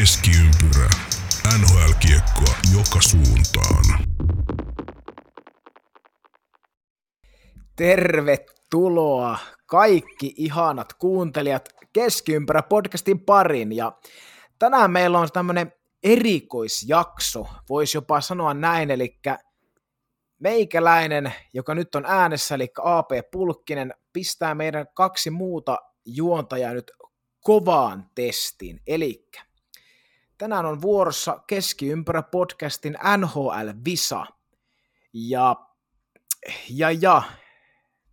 Keskiympyrä. NHL-kiekkoa joka suuntaan. Tervetuloa kaikki ihanat kuuntelijat Keskiympärä podcastin parin ja tänään meillä on tämmöinen erikoisjakso, voisi jopa sanoa näin, eli meikäläinen, joka nyt on äänessä, eli AP Pulkkinen, pistää meidän kaksi muuta juontajaa nyt kovaan testiin, eli tänään on vuorossa Keskiympärä podcastin NHL-visa, ja, ja, ja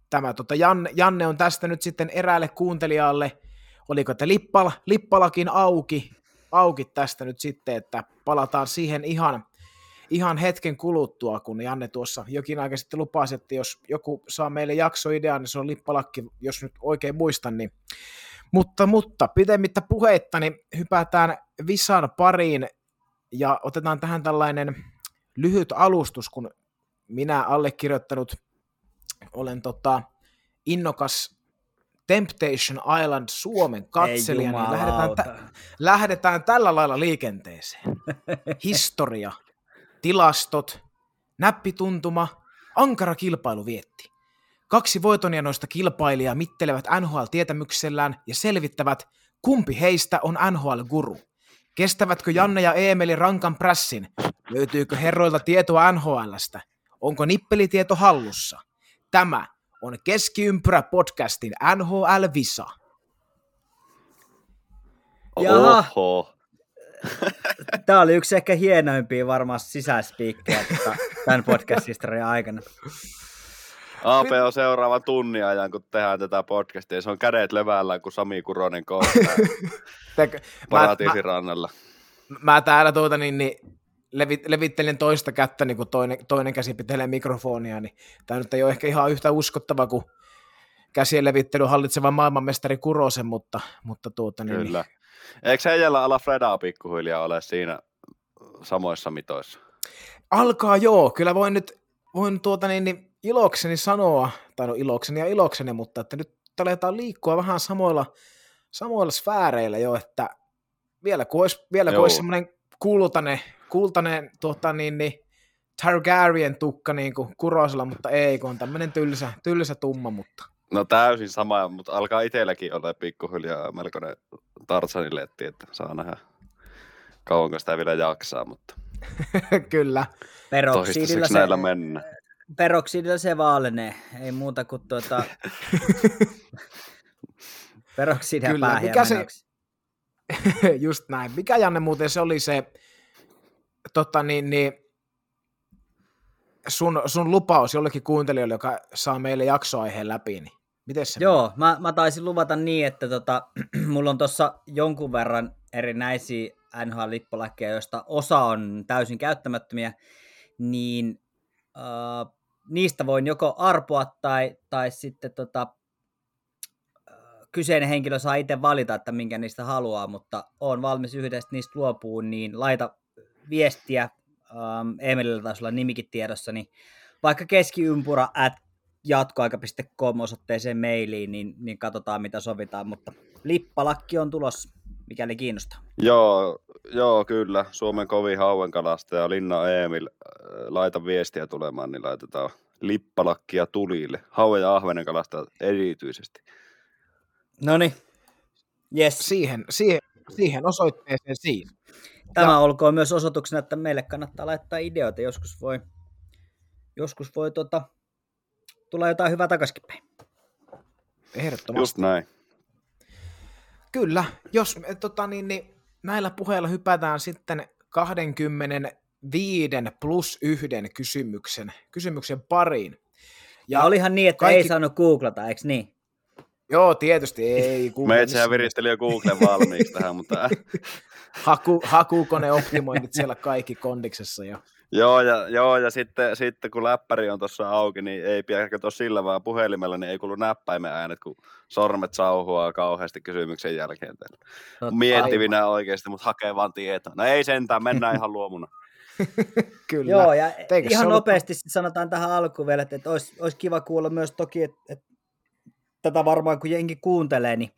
tämä tota, Janne, Janne on tästä nyt sitten eräälle kuuntelijalle, oliko että lippala, lippalakin auki, auki tästä nyt sitten, että palataan siihen ihan, ihan hetken kuluttua, kun Janne tuossa jokin aika sitten lupasi, että jos joku saa meille jaksoidea, niin se on lippalakki, jos nyt oikein muistan, niin mutta, mutta pitemmittä puheitta, niin hypätään Visan pariin ja otetaan tähän tällainen lyhyt alustus, kun minä allekirjoittanut olen tota, innokas Temptation Island Suomen katselija, niin lähdetään, tä- lähdetään tällä lailla liikenteeseen. Historia, tilastot, näppituntuma, ankara kilpailu vietti. Kaksi voitonjanoista kilpailijaa mittelevät NHL-tietämyksellään ja selvittävät, kumpi heistä on NHL-guru. Kestävätkö Janne ja Eemeli rankan prässin? Löytyykö herroilta tietoa NHLstä? Onko nippelitieto hallussa? Tämä on Keskiympyrä podcastin NHL-visa. Jaha. Oho. Tämä oli yksi ehkä hienoimpia varmaan sisäispiikkejä tota, tämän podcast-historian aikana. AP on seuraavan tunnin ajan, kun tehdään tätä podcastia. Se on kädet levällään, kun Sami Kuronen kohtaa paratiisin rannalla. mä, mä täällä tuota niin, niin levit, levittelen toista kättä, niin kun toinen, toinen käsi pitelee mikrofonia, niin tämä nyt ei ole ehkä ihan yhtä uskottava kuin käsien levittely hallitseva maailmanmestari Kurosen, mutta, mutta tuota niin, Kyllä. Eikö heijällä ala Fredaa pikkuhiljaa ole siinä samoissa mitoissa? Alkaa joo, kyllä voin nyt voin tuota niin, niin ilokseni sanoa, tai no ilokseni ja ilokseni, mutta että nyt aletaan liikkua vähän samoilla, samoilla sfääreillä jo, että vielä kun olisi, vielä kun olisi semmoinen kultainen, kultainen tuota niin, niin Targaryen tukka niin kuin Kurosella, mutta ei, kun on tämmöinen tylsä, tylsä tumma, mutta No täysin sama, mutta alkaa itselläkin olla pikkuhiljaa melkoinen Tarzaniletti, että saa nähdä kauanko sitä vielä jaksaa, mutta kyllä. Peroksidilla se, näillä mennä. Peroksidilla se vaalenee. Ei muuta kuin tuota... Peroksidia Kyllä, mikä se-. Just näin. Mikä Janne muuten se oli se, tota niin, niin sun, sun lupaus jollekin kuuntelijalle, joka saa meille jaksoaiheen läpi, niin miten se Joo, mä, mä taisin luvata niin, että tota, mulla on tuossa jonkun verran erinäisiä NHL-lippulakkeja, joista osa on täysin käyttämättömiä, niin äh, niistä voin joko arpoa tai, tai sitten tota, kyseinen henkilö saa itse valita, että minkä niistä haluaa, mutta on valmis yhdestä niistä luopuun, niin laita viestiä, ähm, Emilillä taisi olla nimikin tiedossa, niin vaikka keskiympura at jatkoaika.com osoitteeseen mailiin, niin, niin katsotaan mitä sovitaan, mutta lippalakki on tulossa, mikäli kiinnostaa. Joo, joo, kyllä. Suomen kovin hauenkalastaja Linna Eemil, äh, laita viestiä tulemaan, niin laitetaan lippalakkia tulille. Hauen ja ahvenen kalastajat erityisesti. No niin, yes. siihen, siihen, siihen osoitteeseen siinä. Tämä olkoon myös osoituksena, että meille kannattaa laittaa ideoita. Joskus voi, joskus voi tota, tulla jotain hyvää takaisin päin. Ehdottomasti. Just näin. Kyllä, jos me, tota, niin, niin, näillä puheilla hypätään sitten 25 plus yhden kysymyksen, kysymyksen pariin. Ja olihan niin, että kaikki- ei saanut googlata, eikö niin? Joo, tietysti ei. Google Me itsehän viristeli jo Googlen valmiiksi tähän, mutta Haku, hakukone optimoinnit siellä kaikki kondiksessa jo. Joo, ja, joo, ja sitten, sitten kun läppäri on tuossa auki, niin ei pidä katsoa sillä vaan puhelimella, niin ei kuulu näppäimen äänet, kun sormet sauhuaa kauheasti kysymyksen jälkeen. Totta. Miettivinä oikeasti, mutta hakee vaan tietoa. No ei sentään, mennään ihan luomuna. Kyllä. Joo, ja Eikö se ihan ollut- nopeasti sanotaan tähän alkuun vielä, että, että olisi, olisi kiva kuulla myös toki, että, että tätä varmaan kun jengi kuuntelee, niin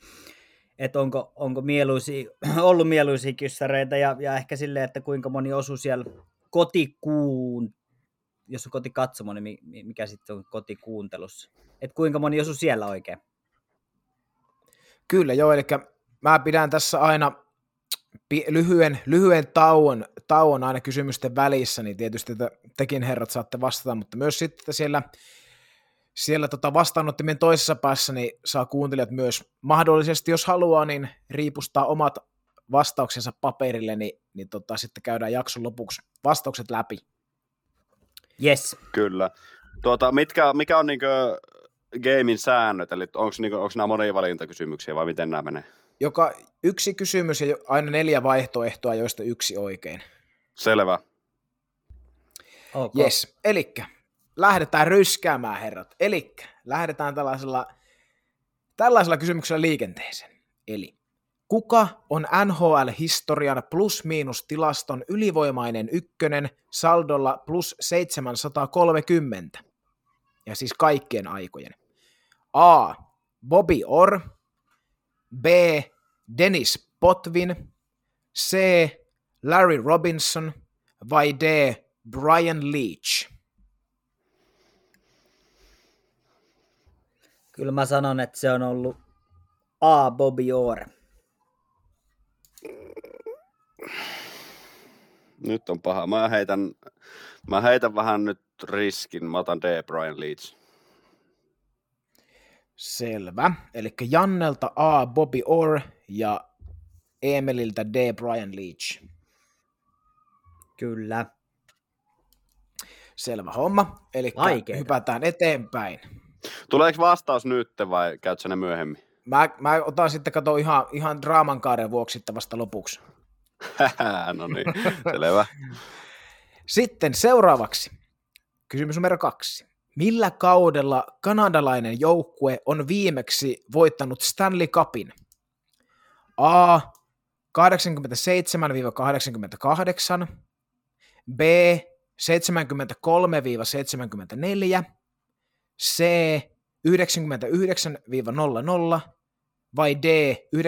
että onko, onko mieluisia, ollut mieluisia kyssäreitä ja, ja ehkä silleen, että kuinka moni osuu siellä kotikuun, jos on kotikatsomo, niin mikä sitten on kotikuuntelussa. Että kuinka moni osuu siellä oikein? Kyllä joo, eli mä pidän tässä aina lyhyen, lyhyen tauon, tauon aina kysymysten välissä, niin tietysti että tekin herrat saatte vastata, mutta myös sitten että siellä, siellä tota vastaanottimien toisessa päässä niin saa kuuntelijat myös mahdollisesti, jos haluaa, niin riipustaa omat vastauksensa paperille, niin, niin tota, sitten käydään jakson lopuksi vastaukset läpi. Yes. Kyllä. Tuota, mitkä, mikä on niinku gamein säännöt, eli onko niinku, nämä monivalintakysymyksiä vai miten nämä menee? Joka yksi kysymys ja aina neljä vaihtoehtoa, joista yksi oikein. Selvä. Okay. Yes, eli lähdetään ryskäämään, herrat. Eli lähdetään tällaisella, tällaisella kysymyksellä liikenteeseen. Eli kuka on NHL-historian plus-miinus tilaston ylivoimainen ykkönen saldolla plus 730? Ja siis kaikkien aikojen. A. Bobby Orr, B. Dennis Potvin, C. Larry Robinson vai D. Brian Leach? Kyllä mä sanon, että se on ollut A. Bobby Orr. Nyt on paha. Mä heitän, mä heitän vähän nyt riskin. Mä otan D. Brian Leach. Selvä. Eli Jannelta A. Bobby Orr ja Emeliltä D. Brian Leach. Kyllä. Selvä homma. Eli hypätään eteenpäin. Tuleeko vastaus nyt vai käytkö ne myöhemmin? Mä, mä otan sitten kato ihan, ihan draaman kaaren vuoksi vasta lopuksi. no niin, selvä. Sitten seuraavaksi. Kysymys numero kaksi. Millä kaudella kanadalainen joukkue on viimeksi voittanut Stanley Cupin? A. 87-88, B. 73-74, C. 99-00 vai D. 92-93?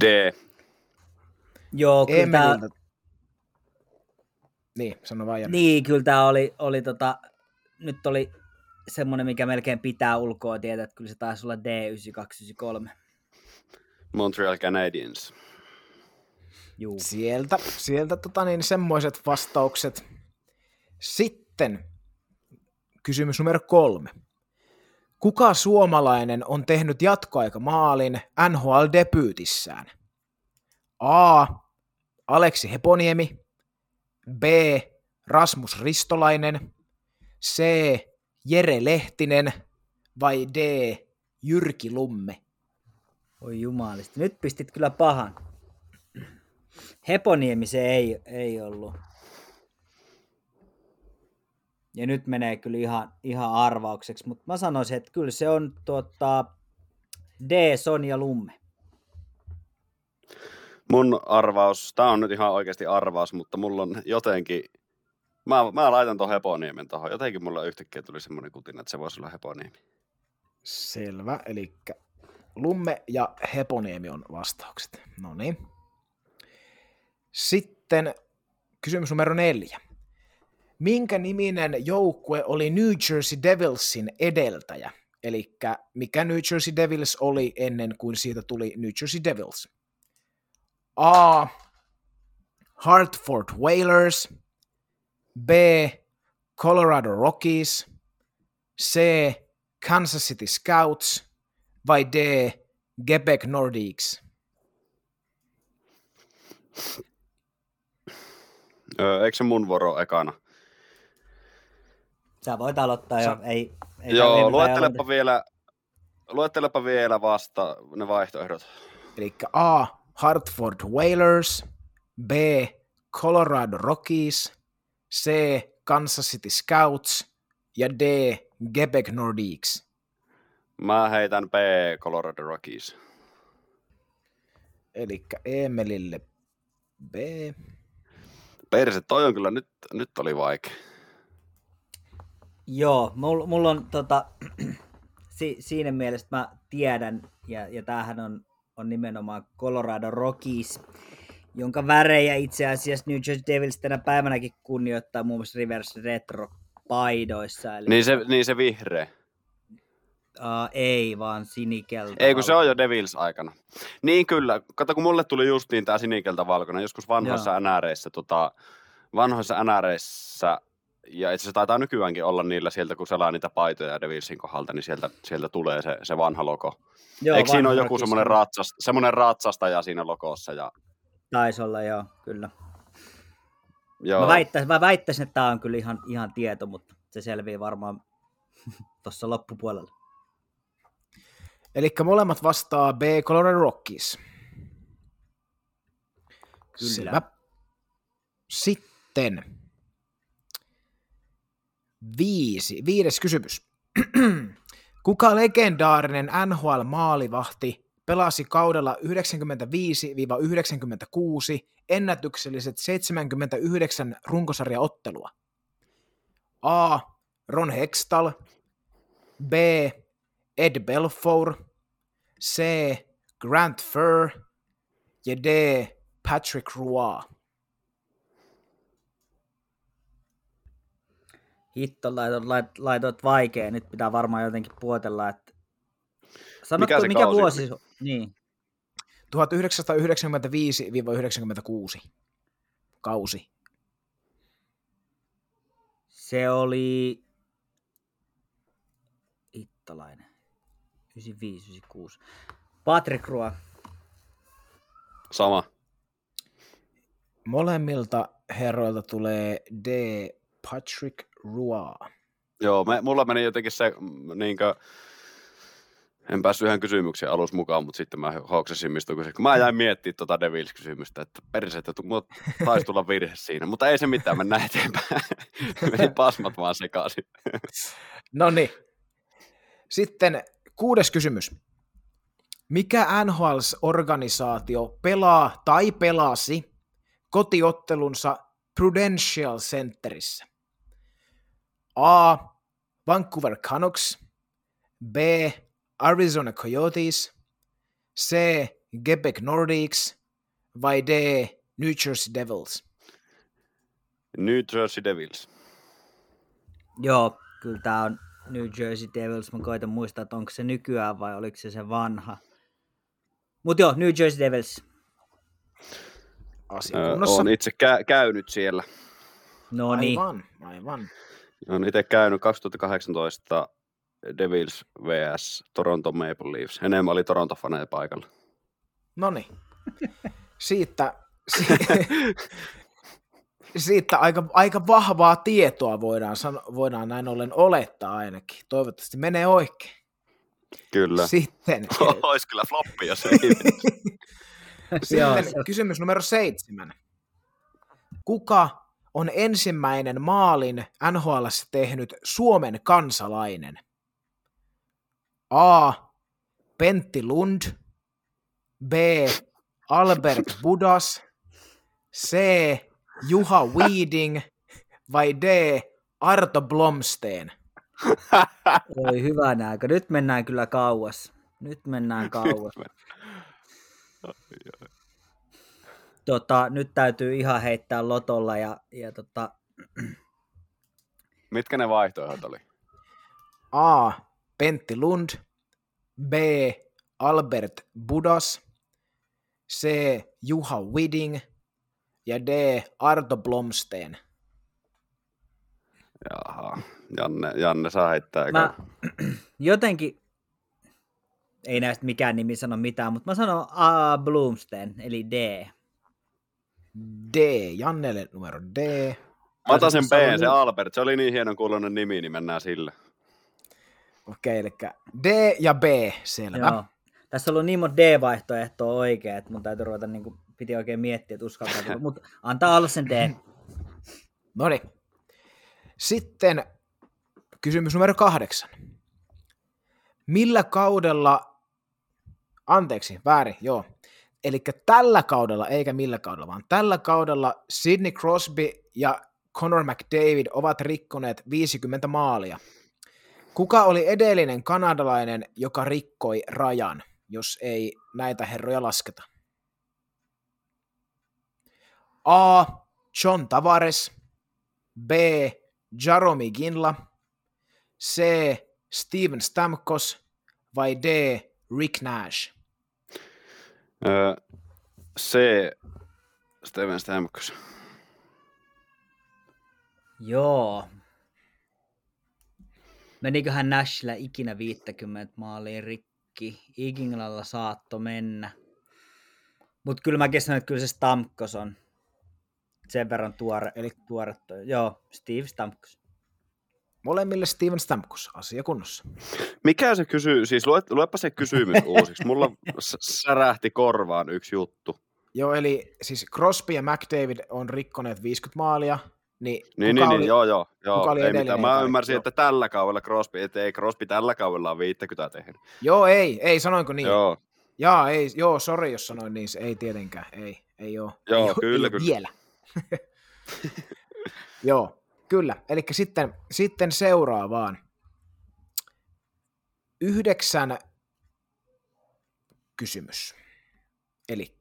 D. Joo, kyllä tämä... Niin, sano vaan Janne. Niin, kyllä tämä oli, oli tota, nyt oli semmoinen, mikä melkein pitää ulkoa tietää, että kyllä se taisi olla D9293. Montreal Canadiens. Juu. Sieltä, sieltä tota niin, semmoiset vastaukset. Sitten kysymys numero kolme. Kuka suomalainen on tehnyt jatkoaikamaalin NHL-debyytissään? A. Aleksi Heponiemi, B. Rasmus Ristolainen, C. Jere Lehtinen vai D. Jyrki Lumme? Oi jumalisti, nyt pistit kyllä pahan. Heponiemi se ei, ei ollut. Ja nyt menee kyllä ihan, ihan arvaukseksi, mutta mä sanoisin, että kyllä se on tuota, D. Sonja Lumme. Mun arvaus, tää on nyt ihan oikeasti arvaus, mutta mulla on jotenkin, mä, mä laitan tuon Heponiemen tuohon. Jotenkin mulla yhtäkkiä tuli semmoinen kutina, että se voisi olla Heponiemi. Selvä, eli Lumme ja Heponiemi on vastaukset. No niin. Sitten kysymys numero neljä. Minkä niminen joukkue oli New Jersey Devilsin edeltäjä? Eli mikä New Jersey Devils oli ennen kuin siitä tuli New Jersey Devils? A. Hartford Whalers. B. Colorado Rockies. C. Kansas City Scouts. Vai D. Quebec Nordiques? Eikö se mun vuoro ekana? Sä voit aloittaa jo. Ei, ei Joo, luettelepa vielä, luettelepa vielä vasta ne vaihtoehdot. Eli A. Hartford Whalers, B. Colorado Rockies, C. Kansas City Scouts ja D. Quebec Nordiques. Mä heitän B. Colorado Rockies. Eli Emelille B. Perse, toi on kyllä nyt, nyt oli vaikea. Joo, mulla mul on tota, si, siinä mielessä mä tiedän, ja, ja tämähän on, on nimenomaan Colorado Rockies, jonka värejä itse asiassa New Jersey Devils tänä päivänäkin kunnioittaa muun muassa Reverse Retro paidoissa. Eli... Niin se, niin se vihreä. Uh, ei, vaan sinikelta. Ei, kun se on jo Devils aikana. Niin kyllä. Kato, kun mulle tuli justiin tämä sinikelta valkoinen. Joskus vanhoissa NReissä, tota, vanhoissa NReissä, ja itse asiassa taitaa nykyäänkin olla niillä sieltä, kun selaa niitä paitoja Devilsin kohdalta, niin sieltä, sieltä tulee se, se vanha logo. Joo, Eikö siinä ole joku semmoinen, ratsas, semmoinen ratsastaja siinä logossa? Ja... Taisi olla, joo, kyllä. Joo. Mä, väittäisin, mä väittäisin, että tämä on kyllä ihan, ihan tieto, mutta se selvii varmaan tuossa loppupuolella. Eli molemmat vastaa B Colorado Rockies. Kyllä. Selvä. Sitten viisi, viides kysymys. Kuka legendaarinen NHL-maalivahti pelasi kaudella 95-96 ennätykselliset 79 runkosarjaottelua? A. Ron Hextall, B. Ed Belfour, C. Grant Fur ja D. Patrick Roy. Hitto, laitoit, laitoit vaikea. Nyt pitää varmaan jotenkin puotella, että... Sanotko, mikä, mikä vuosi? Niin. 1995-96 kausi. Se oli Ittalainen. 95-96. Patrick Roy. Sama. Molemmilta herroilta tulee D. Patrick Roy. Joo, me, mulla meni jotenkin se, niinkö, en päässyt yhden kysymyksen alussa mukaan, mutta sitten mä hoksasin, mistä kun se, kun mä jäin miettimään tuota Devils-kysymystä, että perse, että mulla taisi tulla virhe siinä, mutta ei se mitään, mennään eteenpäin. Meni pasmat vaan sekaisin. no niin. Sitten kuudes kysymys. Mikä NHL-organisaatio pelaa tai pelasi kotiottelunsa Prudential Centerissä? A. Vancouver Canucks, B. Arizona Coyotes, C. Quebec Nordics vai D. New Jersey Devils? New Jersey Devils. Joo, kyllä tämä on New Jersey Devils. Mä koitan muistaa, että onko se nykyään vai oliko se se vanha. Mutta joo, New Jersey Devils. Olen itse kä- käynyt siellä. No niin. Aivan, aivan. Olen itse käynyt 2018 Devils vs. Toronto Maple Leafs. Enemmän oli Toronto-faneja paikalla. No niin. Siitä, siitä aika, aika vahvaa tietoa voidaan, sano, voidaan näin ollen olettaa ainakin. Toivottavasti menee oikein. Kyllä. Sitten. Olisi kyllä floppi, jos ei. Sitten kysymys numero seitsemän. Kuka on ensimmäinen maalin NHL tehnyt Suomen kansalainen? A. Pentti Lund, B. Albert Budas, C. Juha Weeding vai D. Arto Blomsteen? Oi hyvä nääkö. Nyt mennään kyllä kauas. Nyt mennään kauas. Tota, nyt täytyy ihan heittää lotolla ja, ja tota... Mitkä ne vaihtoehdot oli? A. Pentti Lund, B. Albert Budas, C. Juha Widing ja D. Arto Blomsteen. Jaha, Janne, Janne saa heittää. Mä, jotenkin, ei näistä mikään nimi sano mitään, mutta mä sanon A. Blomsteen, eli D. D. Jannelle numero D. Mä otan sen B, se Albert. Se oli niin hienon kuulonen nimi, niin mennään sillä. Okei, eli D ja B, selvä. Joo. Tässä on ollut niin monta D-vaihtoehtoa oikein, että mun täytyy ruveta, niin kuin, piti oikein miettiä, että uskaltaa, mutta antaa olla sen D. No niin. Sitten kysymys numero kahdeksan. Millä kaudella, anteeksi, väärin, joo. Eli tällä kaudella, eikä millä kaudella, vaan tällä kaudella Sidney Crosby ja Connor McDavid ovat rikkoneet 50 maalia – Kuka oli edellinen kanadalainen, joka rikkoi rajan, jos ei näitä herroja lasketa? A. John Tavares. B. Jaromir Ginla. C. Steven Stamkos. Vai D. Rick Nash? Öö, C. Steven Stamkos. Joo. Meniköhän Nashillä ikinä 50 maaliin rikki? Iginglalla saatto mennä. Mutta kyllä mä sanon, että kyllä se Stamkos on sen verran tuore. Eli tuore. Joo, Steve Stamkos. Molemmille Steven Stamkos, asia kunnossa. Mikä se kysyy, siis lue, luepa se kysymys uusiksi. Mulla särähti korvaan yksi juttu. Joo, eli siis Crosby ja McDavid on rikkoneet 50 maalia, niin, Niin, kuka niin, oli, niin, joo, joo. joo ei mitään. Mä ymmärsin, Joo. että tällä kaudella Crosby, että ei Crosby tällä kaudella on 50 tehnyt. Joo, ei, ei, sanoinko niin? Joo, Jaa, ei, joo, sori jos sanoin niin, ei tietenkään, ei, ei ole. Joo, ei oo- kyllä, ei oo kyllä. Vielä. joo, kyllä. Eli sitten, sitten seuraavaan. Yhdeksän kysymys. Eli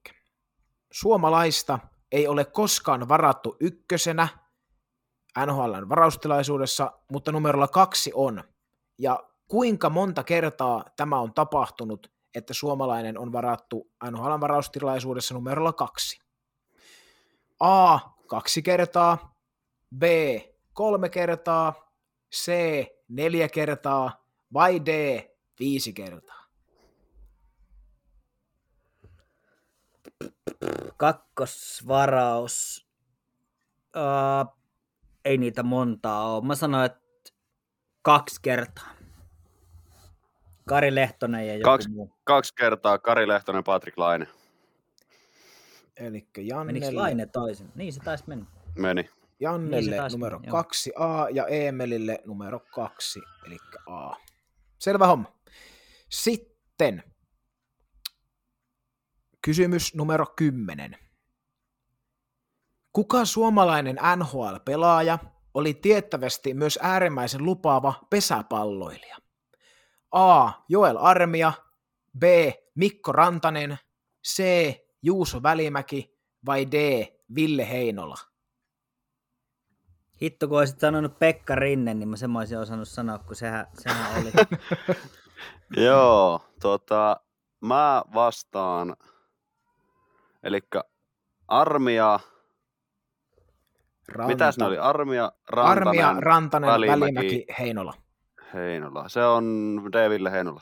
suomalaista ei ole koskaan varattu ykkösenä NHLn varaustilaisuudessa, mutta numerolla kaksi on. Ja kuinka monta kertaa tämä on tapahtunut, että suomalainen on varattu NHLn varaustilaisuudessa numerolla kaksi? A. Kaksi kertaa. B. Kolme kertaa. C. Neljä kertaa. Vai D. Viisi kertaa. Kakkosvaraus. Uh, ei niitä montaa ole. Mä sanoin, että kaksi kertaa. Kari Lehtonen ja joku Kaksi. muu. kaksi kertaa Kari Lehtonen, Patrik Laine Eli Menikö Jannelle, Laine toisen? Niin se taisi mennä. meni. Niin Jannelle taisi numero joo. 2A ja Eemelille numero 2, eli A. Selvä homma. Sitten kysymys numero 10. Kuka suomalainen NHL-pelaaja oli tiettävästi myös äärimmäisen lupaava pesäpalloilija? A. Joel Armia, B. Mikko Rantanen, C. Juuso Välimäki vai D. Ville Heinola? Hitto, kun olisit sanonut Pekka Rinne, niin mä semmoisin osannut sanoa, kun sehän, sehän oli. Joo, tota, mä vastaan, eli armia, Ranta. mitäs ne oli, armia, Rantanen, Armia, Rantanen, Välimäki, Välimäki. Heinola. Heinola. Se on Deville Heinola.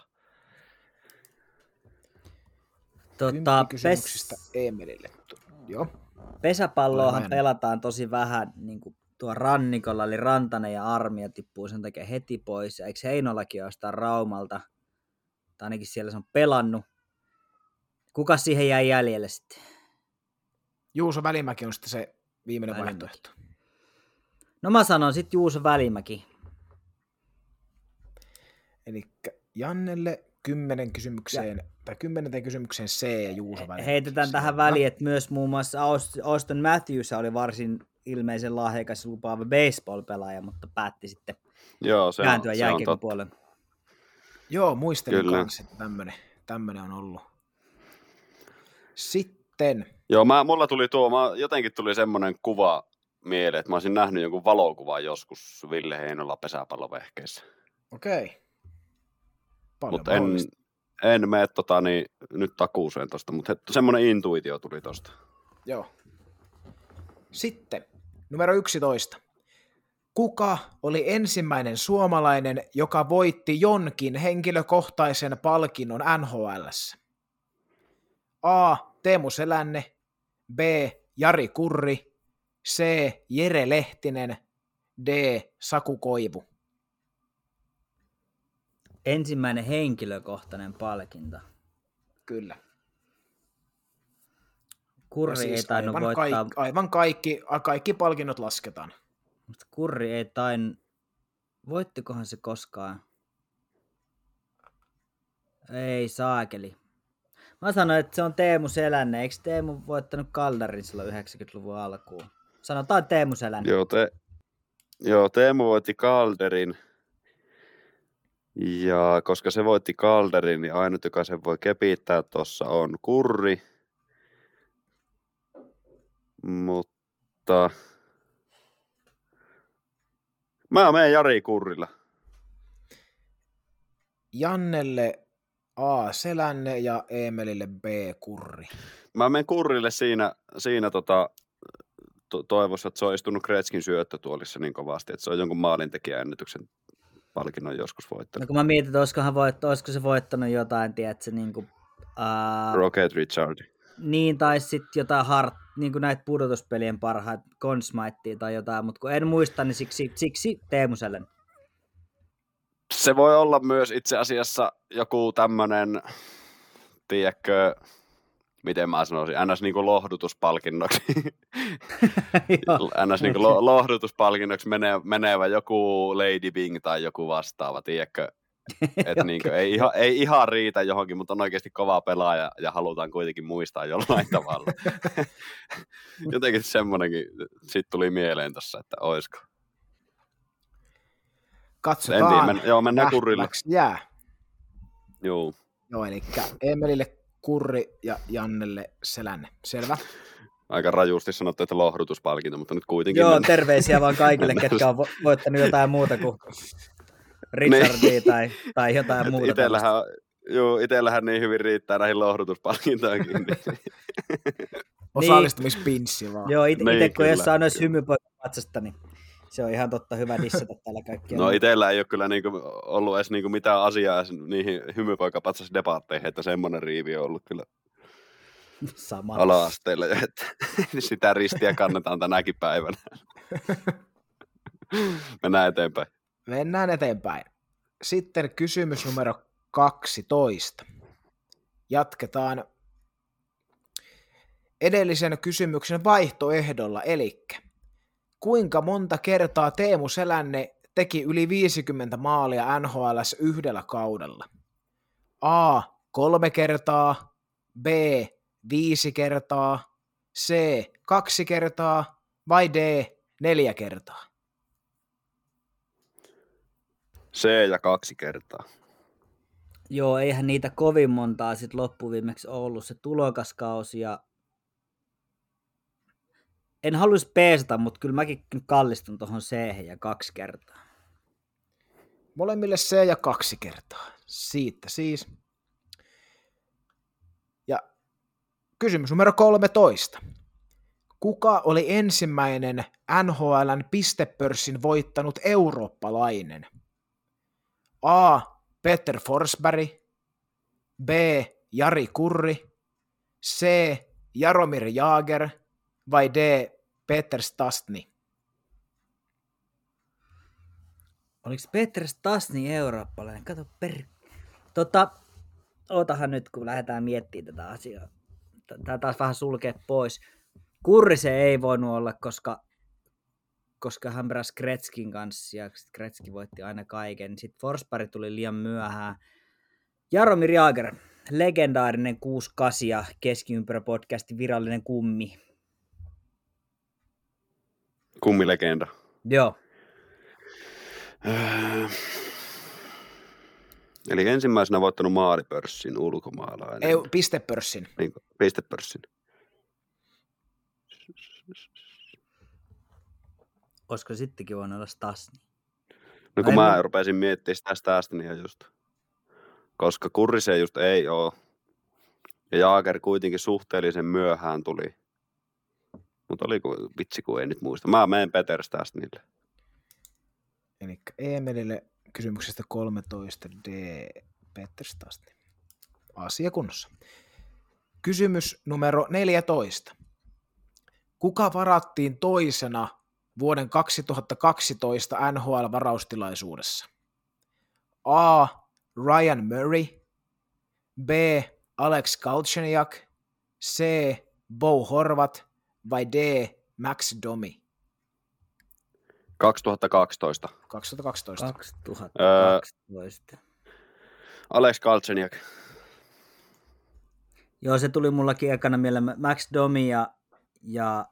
tota, pes, Emelille. Joo. pesäpalloahan pelataan tosi vähän niin kuin tuo rannikolla, eli Rantanen ja Armia tippuu sen takia heti pois. Ja eikö Heinolakin ole Raumalta? Tai ainakin siellä se on pelannut. Kuka siihen jäi jäljelle sitten? Juuso Välimäki on sitten se viimeinen Välimäki. vaihtoehto. No mä sanon sitten Juuso Välimäki. Eli Jannelle kymmenen kysymykseen, tai kymmenenteen kysymykseen C ja Juuso Välimäki. Heitetään tähän väliin, että myös muun muassa Aust- Auston Matthews oli varsin ilmeisen lahjakas ja lupaava baseball-pelaaja, mutta päätti sitten Joo, se on, kääntyä se on jääkiekon puolelle. Joo, muistelin Kyllä. kanssa, että tämmönen, tämmönen on ollut. Sitten, Joo, mä, mulla tuli tuo, mä, jotenkin tuli semmoinen kuva mieleen, että mä olisin nähnyt jonkun valokuvan joskus Ville Heinola pesäpallovehkeissä. okei. Paljon Mutta en, en mene tota, niin, nyt takuuseen tosta, mutta semmoinen intuitio tuli tosta. Joo. Sitten, numero 11. Kuka oli ensimmäinen suomalainen, joka voitti jonkin henkilökohtaisen palkinnon NHLssä? A. Teemu Selänne, B. Jari Kurri, C. Jere Lehtinen, D. Saku Koivu. Ensimmäinen henkilökohtainen palkinto. Kyllä. Kurri siis ei tainnut aivan, voittaa, kaikki, aivan kaikki, kaikki palkinnot lasketaan. mutta Kurri ei tainnut, voittikohan se koskaan? Ei saakeli. Mä sanoin, että se on Teemu Selänne. Eikö Teemu voittanut Kaldarin silloin 90-luvun alkuun? Sanotaan Teemu Selänne. Joo, te, joo Teemu voitti Calderin. Ja koska se voitti Calderin, niin ainut, joka sen voi kepittää tuossa on Kurri. Mutta... Mä menen Jari Kurrilla. Jannelle A. Selänne ja Emelille B. Kurri. Mä menen Kurrille siinä, siinä tota, to- toivossa, että se on istunut Kretskin syöttötuolissa niin kovasti, että se on jonkun maalintekijäennätyksen palkinnon joskus No voittanut. kun mä mietin, että olisikohan voit, olisiko se voittanut jotain, tiedätkö, niin kuin, uh, Rocket Richard. Niin, tai sitten jotain hard, niin kuin näitä pudotuspelien parhaat Consmitea tai jotain, mutta kun en muista, niin siksi, siksi Teemu Selän. Se voi olla myös itse asiassa joku tämmönen, tiedätkö, miten mä sanoisin, ns. Niinku lohdutuspalkinnoksi. Ns. Niinku lo- lohdutuspalkinnoksi menee, menevä joku Lady Bing tai joku vastaava, tiedätkö? Että niinku, ei, ihan, ei ihan riitä johonkin, mutta on oikeasti kova pelaaja ja halutaan kuitenkin muistaa jollain tavalla. Jotenkin semmonenkin sit tuli mieleen tossa, että oisko. En Katsotaan. tiedä, men, joo mennään nähtäväksi Jää. Joo. Joo, eli Emelille Kurri ja Jannelle Selänne. Selvä. Aika rajusti sanottu, että lohdutuspalkinto, mutta nyt kuitenkin Joo, mennään. terveisiä vaan kaikille, ketkä on vo- voittanut jotain muuta kuin Richardia tai, tai jotain muuta. Itellähän, joo, itellähän niin hyvin riittää näihin lohdutuspalkintoihin. Niin. Osallistumispinssi vaan. Joo, itse Niin, niin, kun saa noissa hymypoikapatsasta, niin se on ihan totta hyvä dissata täällä kaikkia. no itellä ei ole kyllä niinku ollut edes niinku mitään asiaa niihin hymypoikapatsas debatteihin, että semmoinen riivi on ollut kyllä Sama. ala-asteella, että sitä ristiä kannetaan tänäkin päivänä. Mennään eteenpäin. Mennään eteenpäin. Sitten kysymys numero 12. Jatketaan edellisen kysymyksen vaihtoehdolla, eli kuinka monta kertaa Teemu Selänne teki yli 50 maalia NHL yhdellä kaudella? A. Kolme kertaa, B. Viisi kertaa, C. Kaksi kertaa vai D. Neljä kertaa? C ja kaksi kertaa. Joo, eihän niitä kovin montaa sit loppuviimeksi ollut. Se tulokaskausi ja en haluaisi peesata, mutta kyllä mäkin kallistun tuohon C ja kaksi kertaa. Molemmille C ja kaksi kertaa. Siitä siis. Ja kysymys numero 13. Kuka oli ensimmäinen NHLn pistepörssin voittanut eurooppalainen? A. Peter Forsberg. B. Jari Kurri. C. Jaromir Jaager. Vai D. Peter Stastny? Oliko Peter Stasny eurooppalainen? Kato per... Tota, ootahan nyt, kun lähdetään miettimään tätä asiaa. Tää taas vähän sulkee pois. Kurri se ei voinut olla, koska, koska hän peräsi Kretskin kanssa ja Kretski voitti aina kaiken. Sitten Forsberg tuli liian myöhään. Jaromir Jaager, legendaarinen 68 ja keskiympärä-podcastin virallinen kummi. Kummilegenda. Joo, Öö, Eli ensimmäisenä voittanut maalipörssin ulkomaalainen. Ei, pistepörssin. Niin, pistepörssin. Olisiko sittenkin voinut olla Stasny? No kun Ai mä mun- rupesin miettimään sitä tästä niin just. Koska Kurrise just ei oo. Ja Jaager kuitenkin suhteellisen myöhään tuli. Mutta oli ku, vitsi kun ei nyt muista. Mä menen Peter Stastnille. Eli Emelille kysymyksestä 13 D. Peter Stastny. Asia kunnossa. Kysymys numero 14. Kuka varattiin toisena vuoden 2012 NHL-varaustilaisuudessa? A. Ryan Murray. B. Alex Galchenyuk. C. Bo Horvat. Vai D. Max Domi? 2012. 2012. 2012. Alex Galchenyuk. Joo, se tuli mullakin ekana mieleen. Max Domi ja, ja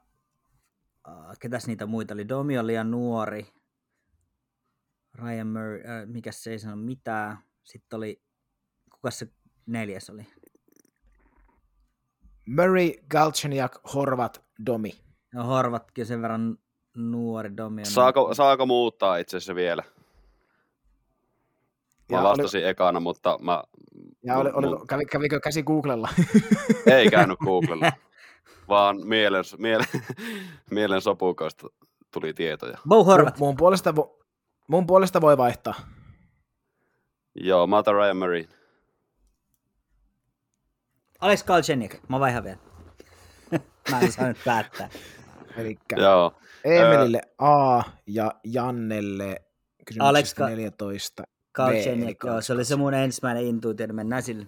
äh, ketäs niitä muita oli? Domi oli liian nuori. Ryan Murray, äh, mikä se ei sano mitään. Sitten oli, kuka se neljäs oli? Murray, Galchenyuk, Horvat, Domi. No Horvatkin sen verran nuori Domi. on Saako, nuori. saako muuttaa itse asiassa vielä? Mä Ja vastasin ekana, mutta mä... Ja oli, mun- oli, kävi, kävikö käsi Googlella? Ei käynyt Googlella, vaan mielen, mielen, mielen sopukoista tuli tietoja. Bo Horvat. Mun, mun, puolesta, vo- mun puolesta voi vaihtaa. Joo, mä otan Ryan Murray. Alex Galchenyuk. Mä vaihan vielä. Mä en saanut päättää. Eli Joo. Emelille A ja Jannelle kysymyksestä Alex Ka- 14. B, eli Galchenyuk, joo, se oli se mun ensimmäinen intuitio, niin mennään sille.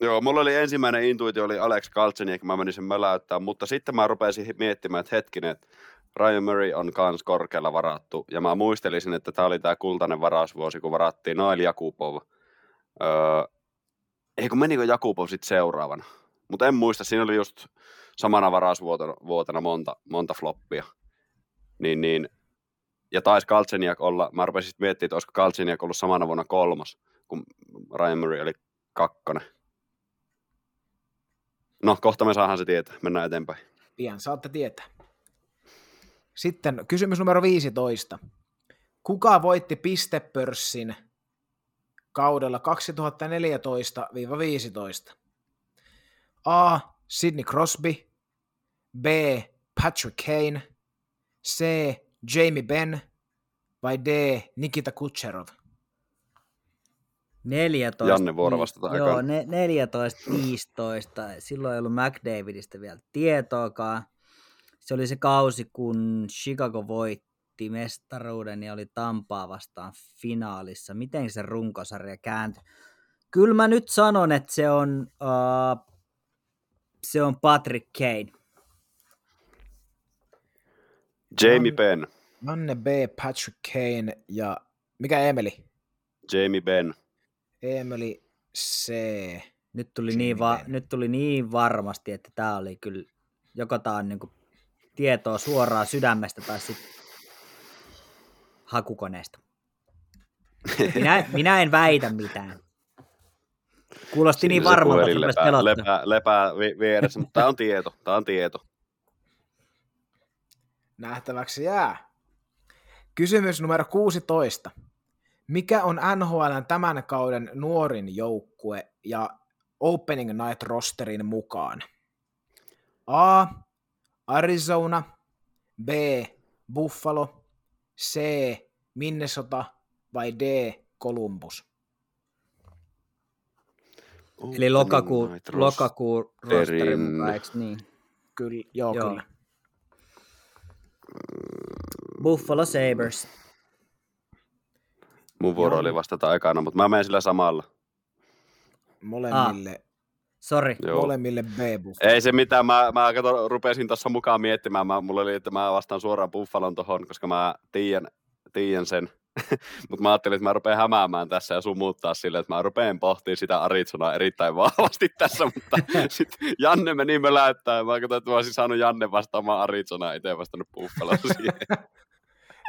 Joo, mulla oli ensimmäinen intuitio oli Alex Galchenyuk, mä menin sen möläyttää, mutta sitten mä rupesin miettimään, että hetkinen, että Ryan Murray on kans korkealla varattu, ja mä muistelisin, että tämä oli tämä kultainen varausvuosi, kun varattiin Nail Jakubov. Öö, ei kun menikö Jakubov sitten seuraavana? Mutta en muista, siinä oli just samana varausvuotena vuotena monta, monta floppia. Niin, niin. Ja taisi Galchenyuk olla, mä rupesin sitten miettimään, että olisiko Galchenyuk ollut samana vuonna kolmas, kun Ryan Murray oli kakkonen. No, kohta me saadaan se tietää. Mennään eteenpäin. Pian saatte tietää. Sitten kysymys numero 15. Kuka voitti pistepörssin kaudella 2014-15? A. Sidney Crosby. B. Patrick Kane. C. Jamie Benn. Vai D. Nikita Kucherov? 14. Janne vuoro vastata Joo, ne, 14, 15. Silloin ei ollut McDavidistä vielä tietoakaan. Se oli se kausi, kun Chicago voitti mestaruuden ja oli Tampaa vastaan finaalissa. Miten se runkosarja kääntyi? Kyllä mä nyt sanon, että se on, uh, se on Patrick Kane. Jamie Benn. Janne B. Patrick Kane ja mikä Emeli? Jamie Benn. Emeli C. Nyt tuli, Jamie niin va- nyt tuli niin varmasti, että tämä oli kyllä, joko tämä on niinku tietoa suoraan sydämestä tai sitten hakukoneesta. Minä, minä en väitä mitään. Kuulosti niin Siinä se varmalta, että lepää, lepää, lepää vi- vieressä, mutta tämä on tieto. Tämä on tieto. Nähtäväksi jää. Kysymys numero 16. Mikä on NHLn tämän kauden nuorin joukkue ja Opening Night rosterin mukaan? A. Arizona. B. Buffalo. C. Minnesota. Vai D. Columbus? Eli lokakuu, Night Ross- lokakuu rosterin rosterin. mukaan, eikö niin? Kyllä, joo, Joo. kyllä. Buffalo Sabres. Mun vuoro Joo. oli vastata ekana, mutta mä menen sillä samalla. Molemmille, Sori. Joo. molemmille B. Ei se mitään, mä, mä kato, rupesin tuossa mukaan miettimään, mä, mulla oli, että mä vastaan suoraan Buffalon tohon, koska mä tiedän, tiedän sen. Mutta mä ajattelin, että mä rupean hämäämään tässä ja sumuttaa sille, että mä rupean pohtimaan sitä Arizonaa erittäin vahvasti tässä, mutta sitten Janne meni möläyttää ja mä katsoin, että mä olisin saanut Janne vastaamaan Arizonaa, itse vastannut Buffaloon siihen.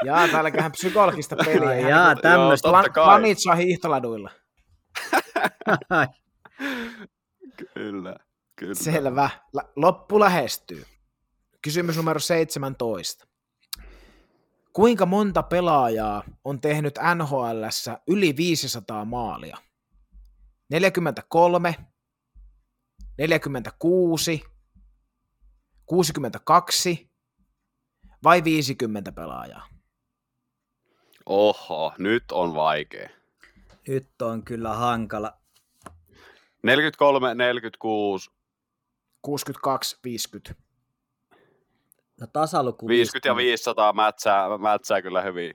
Jaa, täällä käydään psykologista peliä. Ai jaa, niinku tämmöistä. Joo, Plan, totta kai. Planitsa hiihtoladuilla. kyllä, kyllä. Selvä. Loppu lähestyy. Kysymys numero 17. Kuinka monta pelaajaa on tehnyt NHLssä yli 500 maalia? 43, 46, 62 vai 50 pelaajaa? Oho, nyt on vaikea. Nyt on kyllä hankala. 43, 46, 62, 50. No tasaluku 50 ja 500 mätsää, mätsää kyllä hyvin.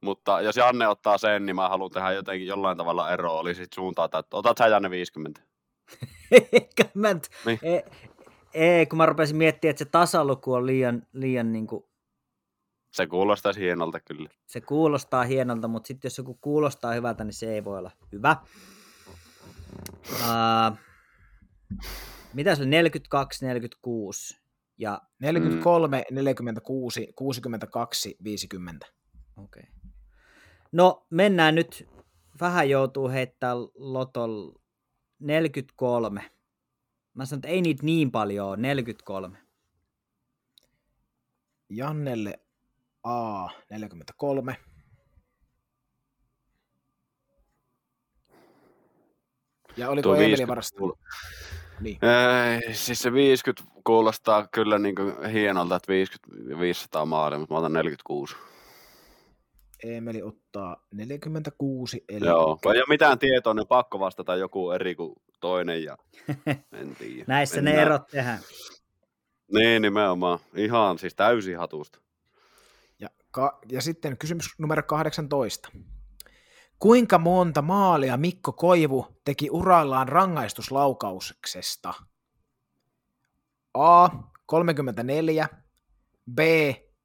Mutta jos Janne ottaa sen, niin mä haluan tehdä jotenkin jollain tavalla eroa, eli sit suuntaa, että otat sä Janne 50. Eikä mä nyt, Niin. ei, ei, kun mä rupesin miettimään, että se tasaluku on liian, liian niin kuin, Se kuulostaisi hienolta kyllä. se kuulostaa hienolta, mutta sitten jos joku kuulostaa hyvältä, niin se ei voi olla hyvä. Uh, mitä se oli? 42, 46 ja 43, 46, 62, 50. okei. Okay. No, mennään nyt. Vähän joutuu heittää lotol 43. Mä sanon, että ei niitä niin paljon ole, 43. Jannelle A 43. Ja oliko Tuo Emeli 50 varasta? kuul- Niin. Ei, siis se 50 kuulostaa kyllä niin kuin hienolta, että 50 500 maalia, mutta mä otan 46. Emeli ottaa 46, eli Joo, kun ei ole mitään tietoa, niin pakko vastata joku eri kuin toinen ja en tiedä. Näissä ne Mennään. erot tehdään. Niin, nimenomaan. Ihan siis täysin hatusta. Ja, ka- ja sitten kysymys numero 18. Kuinka monta maalia Mikko Koivu teki urallaan rangaistuslaukauksesta? A. 34, B.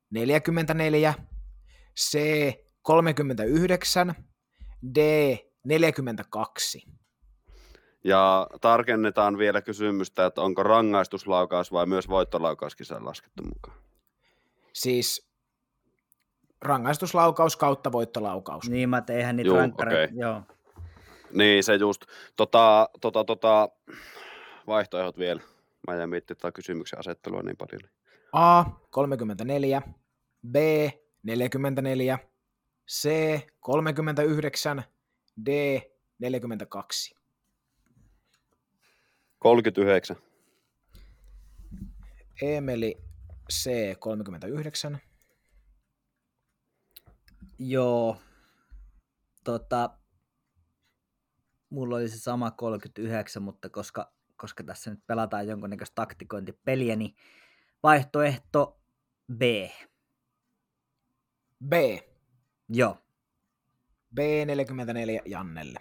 44, C. 39, D. 42. Ja tarkennetaan vielä kysymystä, että onko rangaistuslaukaus vai myös voittolaukauskin laskettu mukaan. Siis rangaistuslaukaus kautta voittolaukaus. Niin, mä tein eihän niitä Juu, rankkareita. okei. Joo. Niin, se just. Tota, tota, tota, vaihtoehdot vielä. Mä jäin miettimään tätä kysymyksen asettelua niin paljon. A 34, B 44, C 39, D 42. 39. Emeli C 39. Joo. Tota, mulla oli se sama 39, mutta koska, koska tässä nyt pelataan jonkunnäköistä taktikointipeliä, niin vaihtoehto B. B. Joo. B 44 Jannelle.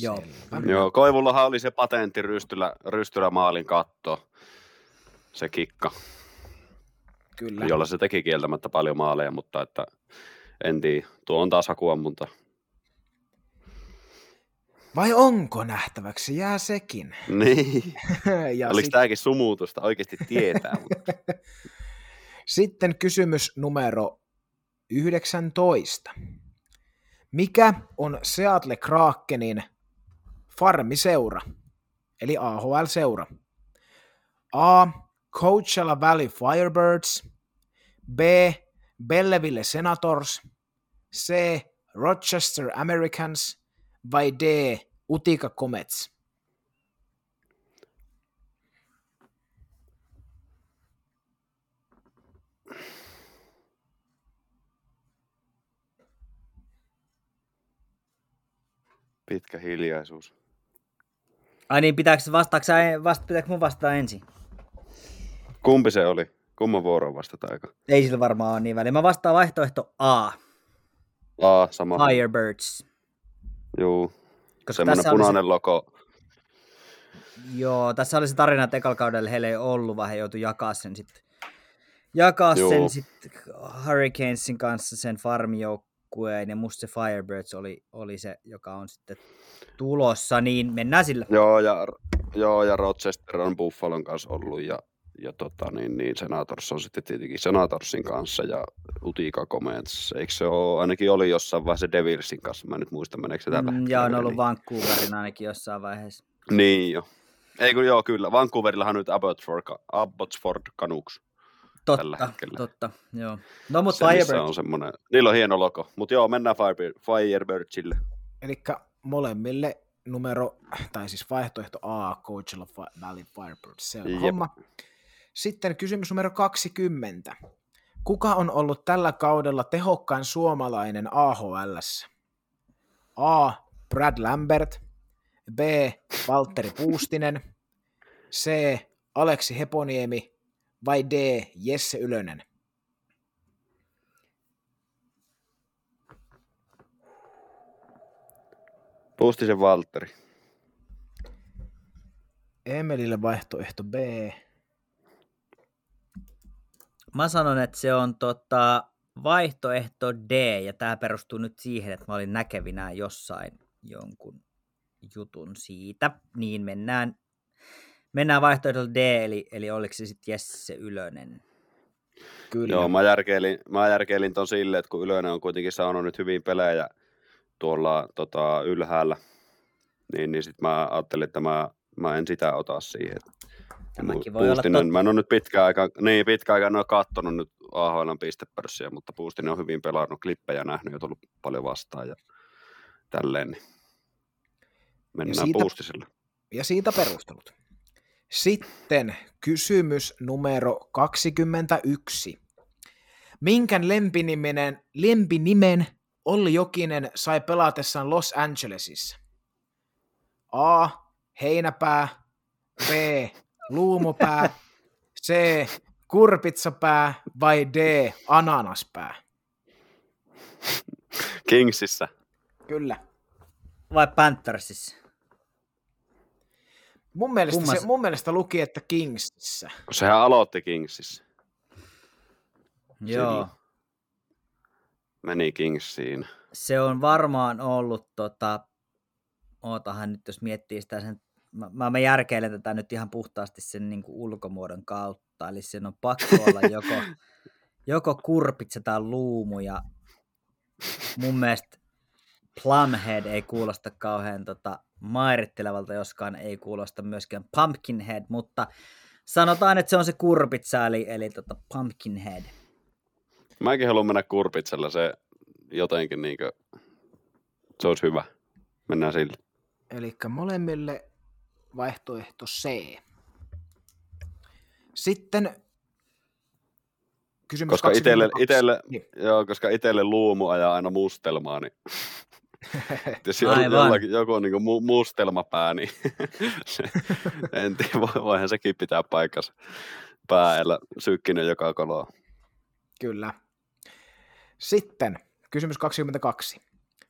Joo. Selvä. Joo, Koivullahan oli se patentti rystylä, rystylä maalin katto. Se kikka, Kyllä. jolla se teki kieltämättä paljon maaleja, mutta että en tiedä. Tuo on taas hakuammunta. Vai onko nähtäväksi? Jää sekin. Niin. ja Oliko sit, tämäkin sumuutusta? Oikeasti tietää. Mutta... sitten kysymys numero 19. Mikä on Seattle Krakenin farmiseura, eli AHL-seura? A. Coachella Valley Firebirds, B. Belleville Senators, C. Rochester Americans vai D. Utica Comets? Pitkä hiljaisuus. Ai niin, pitääkö, vastaako, sä- vasta, pitääkö mun vastata ensin? Kumpi se oli? Kumman vuoro vastata aika? Ei sillä varmaan ole niin väliä. Mä vastaan vaihtoehto A. A, sama. Firebirds. Juu. Koska Semmoinen punainen logo. se, joo, tässä oli se tarina, että ekalla kaudella heillä ei ollut, vaan he joutui jakaa sen sitten jakaa Joo. sen sit Hurricanesin kanssa sen farmijoukkueen ja musta se Firebirds oli, oli se, joka on sitten tulossa, niin mennään sillä. Joo, ja, joo, ja Rochester on Buffalon kanssa ollut ja, ja tota, niin, niin, Senators on sitten tietenkin Senatorsin kanssa ja Utica Comets. Eikö se ole, ainakin oli jossain vaiheessa Devilsin kanssa, mä en nyt muista meneekö se tällä Mm, hetkellä ja on ollut niin. Vancouverin ainakin jossain vaiheessa. Niin jo. Ei kun joo, kyllä. Vancouverillahan nyt Abbotsford, Abbotsford Canucks. tällä Totta, hetkellä. totta, joo. No mutta Se, missä Firebirds, on semmoinen, niillä on hieno logo. Mutta joo, mennään Firebird, Firebirdsille. Eli molemmille numero, tai siis vaihtoehto A, Coachella Valley Firebirds, se on Jep. homma. Sitten kysymys numero 20. Kuka on ollut tällä kaudella tehokkain suomalainen AHL? A. Brad Lambert, B. Valtteri Puustinen, C. Aleksi Heponiemi vai D. Jesse Ylönen? Pustisen Valtteri. Emelille vaihtoehto B. mä sanon, että se on tota, vaihtoehto D, ja tämä perustuu nyt siihen, että mä olin näkevinään jossain jonkun jutun siitä, niin mennään, mennään vaihtoehdolla D, eli, eli oliko se sitten Jesse Ylönen? Kyllä. Joo, mä järkeilin, mä järkeilin ton silleen, että kun Ylönen on kuitenkin saanut nyt hyvin pelejä tuolla tota, ylhäällä, niin, niin sitten mä ajattelin, että mä, mä en sitä ota siihen. Tämäkin voi olla Puustinen, mä en ole nyt pitkä aika, niin pitkä aika en ole kattonut nyt AHL pistepörssiä, mutta Puustinen on hyvin pelannut klippejä nähnyt ja tullut paljon vastaan ja tälleen, niin mennään siitä- Puustiselle. Ja siitä perustelut. Sitten kysymys numero 21. Minkän lempinimenen, lempinimen Olli Jokinen sai pelatessaan Los Angelesissa? A. Heinäpää. B. Luumupää. C. Kurpitsapää vai D. Ananaspää? Kingsissä. Kyllä. Vai Panthersissa? Mun mielestä, Kummas- se, mun mielestä luki, että Kingsissä. Kun sehän aloitti Kingsissä. Joo. Meni Kingsiin. Se on varmaan ollut, tota, ootahan nyt jos miettii sitä sen, mä, mä, mä järkeilen tätä nyt ihan puhtaasti sen niin kuin ulkomuodon kautta, eli sen on pakko olla joko, joko kurpitsa tai luumu, ja mun mielestä Plumhead ei kuulosta kauhean tota, mairittelevalta, joskaan ei kuulosta myöskään Pumpkinhead, mutta sanotaan, että se on se kurpitsa, eli, eli tota Pumpkinhead. Mäkin haluan mennä kurpitsella, se jotenkin niinkö, se olisi hyvä. Mennään sille. Eli molemmille vaihtoehto C. Sitten kysymys Koska itelle, 22. itelle, Niin. joo, koska itelle luumu ajaa aina mustelmaa, niin jos jollakin, joku on niin mu- mustelmapää, niin se, en tiedä, voi- voihan sekin pitää paikkansa päällä sykkinen joka koloa. Kyllä. Sitten kysymys 22.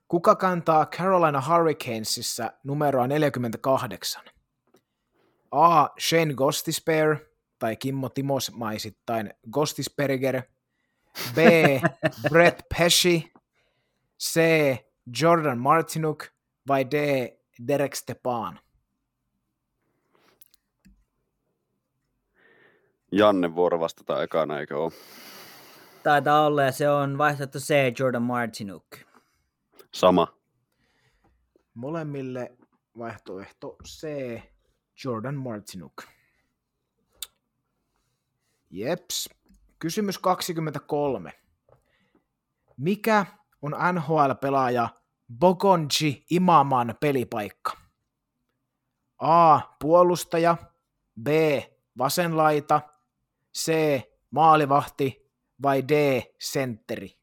Kuka kantaa Carolina Hurricanesissa numeroa 48? A. Shane Gostisbehere tai Kimmo Timosmaisittain Gostisberger. B. Brett Pesci. C. Jordan Martinuk vai D. Derek Stepan? Janne vuoro vastata ekana, eikö ole? Taitaa olla, ja se on vaihtoehto C, Jordan Martinuk. Sama. Molemmille vaihtoehto C. Jordan Martinuk. Jeps. Kysymys 23. Mikä on NHL-pelaaja Bogonji Imaman pelipaikka? A. Puolustaja. B. Vasenlaita. C. Maalivahti. Vai D. Sentteri?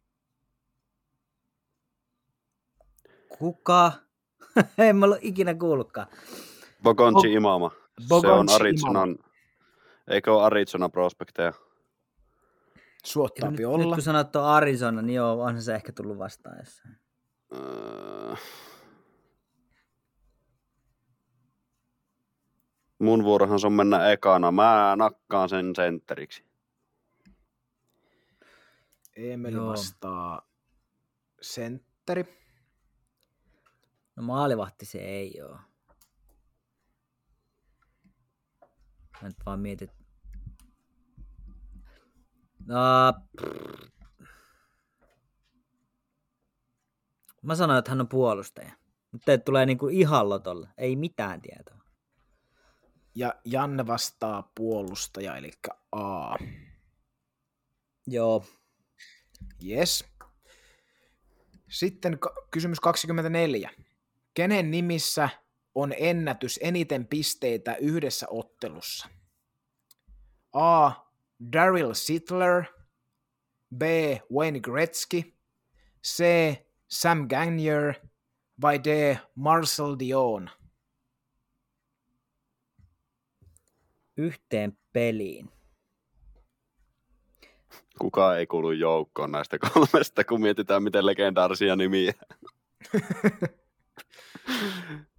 Kuka? en mä ollut ikinä kuullutkaan. Bogonci Bog- Imama. se Bogonci on Arizonan, eikö ole Arizona prospekteja? Suottaapi nyt, nyt olla. kun sanot tuon Arizona, niin joo, onhan se ehkä tullut vastaan jossain. Öö, Mun vuorohan se on mennä ekana. Mä nakkaan sen sentteriksi. Emeli Joo. vastaa sentteri. No maalivahti se ei oo. Mä nyt vaan mietin. No, mä sanoin, että hän on puolustaja. Mutta teet tulee niinku ihan lotolla. Ei mitään tietoa. Ja Janne vastaa puolustaja, eli A. Joo. Yes. Sitten kysymys 24. Kenen nimissä on ennätys eniten pisteitä yhdessä ottelussa? A. Daryl Sittler. B. Wayne Gretzky. C. Sam Gagner. Vai D. Marcel Dion? Yhteen peliin. Kukaan ei kuulu joukkoon näistä kolmesta, kun mietitään, miten legendaarisia nimiä.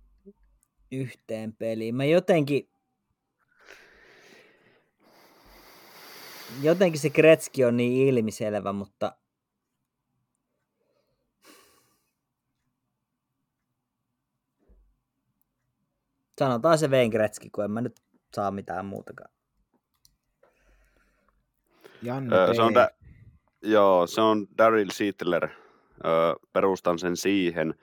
Yhteen peliin. Mä jotenkin... Jotenkin se Kretski on niin ilmiselvä, mutta Sanotaan se Wayne Gretzky, kun en mä nyt saa mitään muutakaan. Janne Öö, se on da- joo, se on Daryl Sittler. Öö, perustan sen siihen,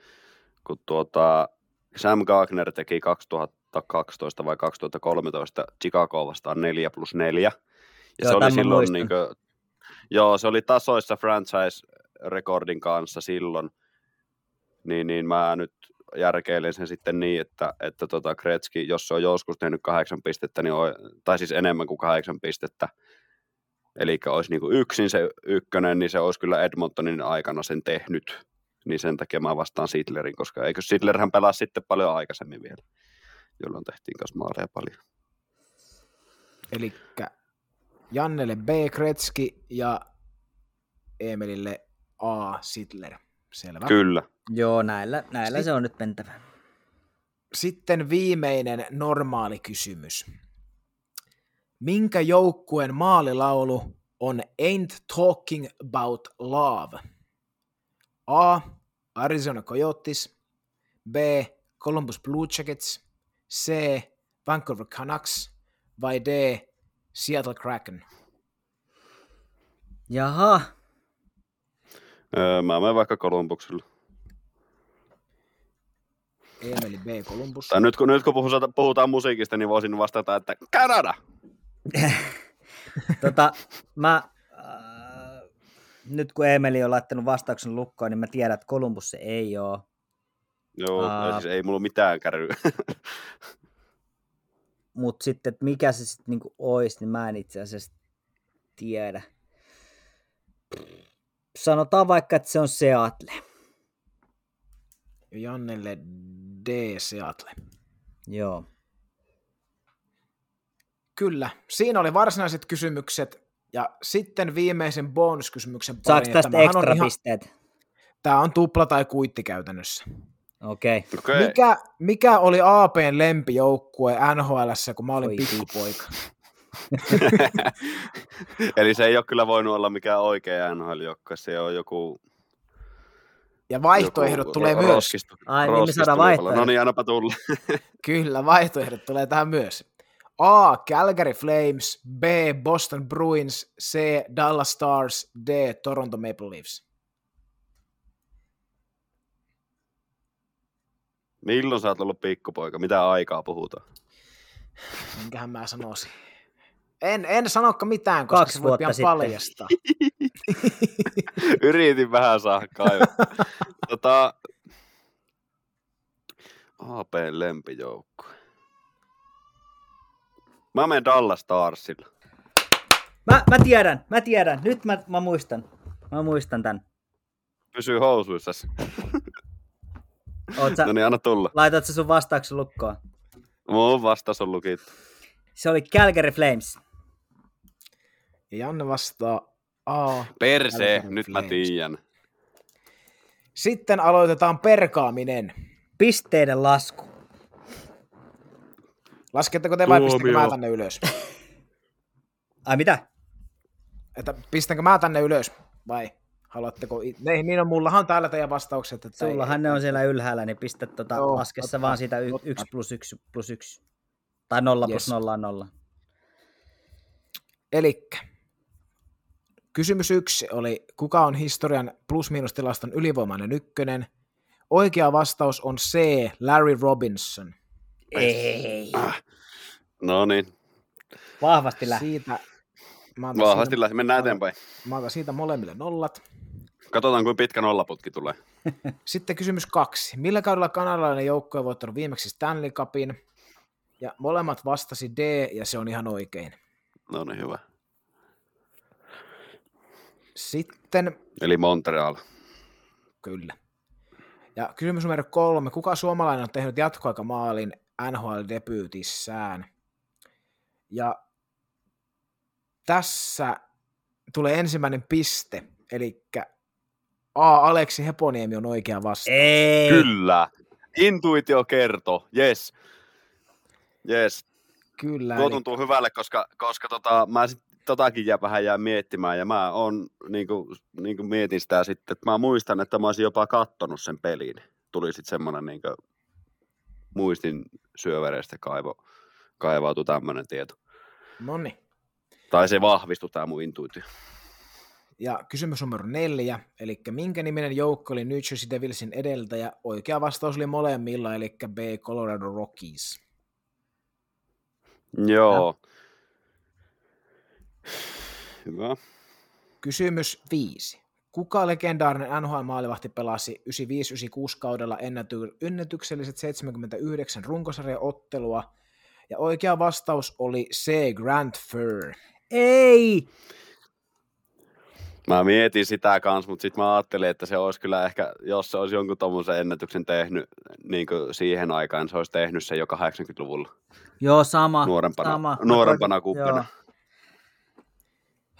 kun tuota, Sam Gagner teki 2012 vai 2013 Chicago vastaan 4 plus 4. Ja Joo, se oli silloin, niin kuin, joo, se oli tasoissa franchise-rekordin kanssa silloin. Niin, niin mä nyt järkeilen sen sitten niin, että, että tota Gretzky, jos se on joskus tehnyt kahdeksan pistettä, niin on, tai siis enemmän kuin kahdeksan pistettä, eli olisi niin kuin yksin se ykkönen, niin se olisi kyllä Edmontonin aikana sen tehnyt. Niin sen takia mä vastaan Sidlerin, koska eikö Sidlerhän pelaa sitten paljon aikaisemmin vielä, jolloin tehtiin kanssa maaleja paljon. Eli Jannelle B. Kretski ja Emelille A. Sidler. Selvä. Kyllä. Joo, näillä, näillä Sit- se on nyt mentävä. Sitten viimeinen normaali kysymys. Minkä joukkueen maalilaulu on Ain't Talking About Love? A. Arizona Coyotes. B. Columbus Blue Jackets. C. Vancouver Canucks. Vai D. Seattle Kraken. Jaha, Öö, mä menen vaikka Kolumbuksella. Emeli B. Columbus. Tai nyt kun, nyt kun puhutaan, puhutaan musiikista, niin voisin vastata, että Kanada! tota, mä, nyt kun Emeli on laittanut vastauksen lukkoon, niin mä tiedän, että Columbus se ei ole. Joo, uh, siis ei mulla mitään kärryä. Mutta sitten, että mikä se sitten niinku olisi, niin mä en itse asiassa tiedä. Sanotaan vaikka, että se on Seattle. Jannelle D. Seattle. Joo. Kyllä, siinä oli varsinaiset kysymykset. Ja sitten viimeisen bonuskysymyksen Saako pariin. tästä Tämähän ekstra on ihan- pisteet? Tämä on tupla tai kuitti käytännössä. Okei. Okay. Okei. Mikä, mikä oli APn lempijoukkue NHLssä, kun mä olin Oi pikkupoika? Eli se ei ole kyllä voinut olla mikään oikea nhl joukko se on joku... Ja vaihtoehdot joku tulee ro- myös. roskistu- Ai, niin me roskistu saadaan luvalla. vaihtoehdot. No niin, annapa tulla. Kyllä, vaihtoehdot tulee tähän myös. A. Calgary Flames, B. Boston Bruins, C. Dallas Stars, D. Toronto Maple Leafs. Milloin sä oot ollut pikkupoika? Mitä aikaa puhutaan? Minkähän mä sanoisin? En, en sanokaan mitään, koska Kaksi se voi vuotta pian sitten. paljastaa. Yritin vähän saada kaivaa. tota, AP lempijoukko. Mä menen Dallas Starsilla. Mä, mä tiedän, mä tiedän. Nyt mä, mä muistan. Mä muistan tän. Pysyy housuissa. Oot sä, No niin, anna tulla. laitat sä sun vastauksen lukkoon? Mun vastaus on lukittu. Se oli Calgary Flames. Ja Janne vastaa A. Perse, Calgary nyt mä Flames. tiedän. Sitten aloitetaan perkaaminen. Pisteiden lasku. Lasketteko te vai Tuomio. pistänkö mä tänne ylös? Ai mitä? Että pistänkö mä tänne ylös vai haluatteko? Ne, niin on, mullahan on täällä teidän vastaukset. Että Sullahan ne on siellä ylhäällä, niin pistä tota, Joo, laskessa totta, vaan siitä y- totta. 1 plus 1 plus 1. Tai 0 plus Yes. 0 on 0. Elikkä, kysymys yksi oli, kuka on historian plus-miinustilaston ylivoimainen ykkönen? Oikea vastaus on C, Larry Robinson. Ei. No niin, Vahvasti lähti. Siitä, mä otan vahvasti siitä, lähti. Mennään eteenpäin. mä otan siitä molemmille nollat. Katsotaan, kuinka pitkä nollaputki tulee. Sitten kysymys kaksi. Millä kaudella kanadalainen joukkue on voittanut viimeksi Stanley Cupin? Ja molemmat vastasi D, ja se on ihan oikein. No niin, hyvä. Sitten, Eli Montreal. kyllä. Ja kysymys numero kolme. Kuka suomalainen on tehnyt jatkoaikamaalin NHL-debyytissään? Ja tässä tulee ensimmäinen piste, eli A. Aleksi Heponiemi on oikea vastaus. Ei. Kyllä. Intuitio kertoo. Yes. Yes. Kyllä. Tuo eli- tuntuu hyvälle, koska, koska tota, mä sit, totakin jää vähän jää miettimään ja mä on, niin kuin, niin kuin mietin sitä sitten, että mä muistan, että mä olisin jopa kattonut sen pelin. Tuli sitten semmoinen niin muistin syövereistä kaivo, kaivautui tämmöinen tieto. Noniin. Tai se vahvistui tämä mun intuitio. Ja kysymys numero neljä, eli minkä niminen joukko oli New Jersey Devilsin edeltäjä? Oikea vastaus oli molemmilla, eli B. Colorado Rockies. Joo. Hyvä. Kysymys viisi. Kuka legendaarinen NHL-maalivahti pelasi 95-96 kaudella ennäty- ennätykselliset 79 runkosarjaottelua? Ja oikea vastaus oli C. Grant Fur. Ei! Mä mietin sitä kanssa, mutta sitten mä ajattelin, että se olisi kyllä ehkä, jos se olisi jonkun tuommoisen ennätyksen tehnyt niin siihen aikaan, se olisi tehnyt se jo 80-luvulla Joo, sama. nuorempana, sama. nuorempana Joo. kuppina.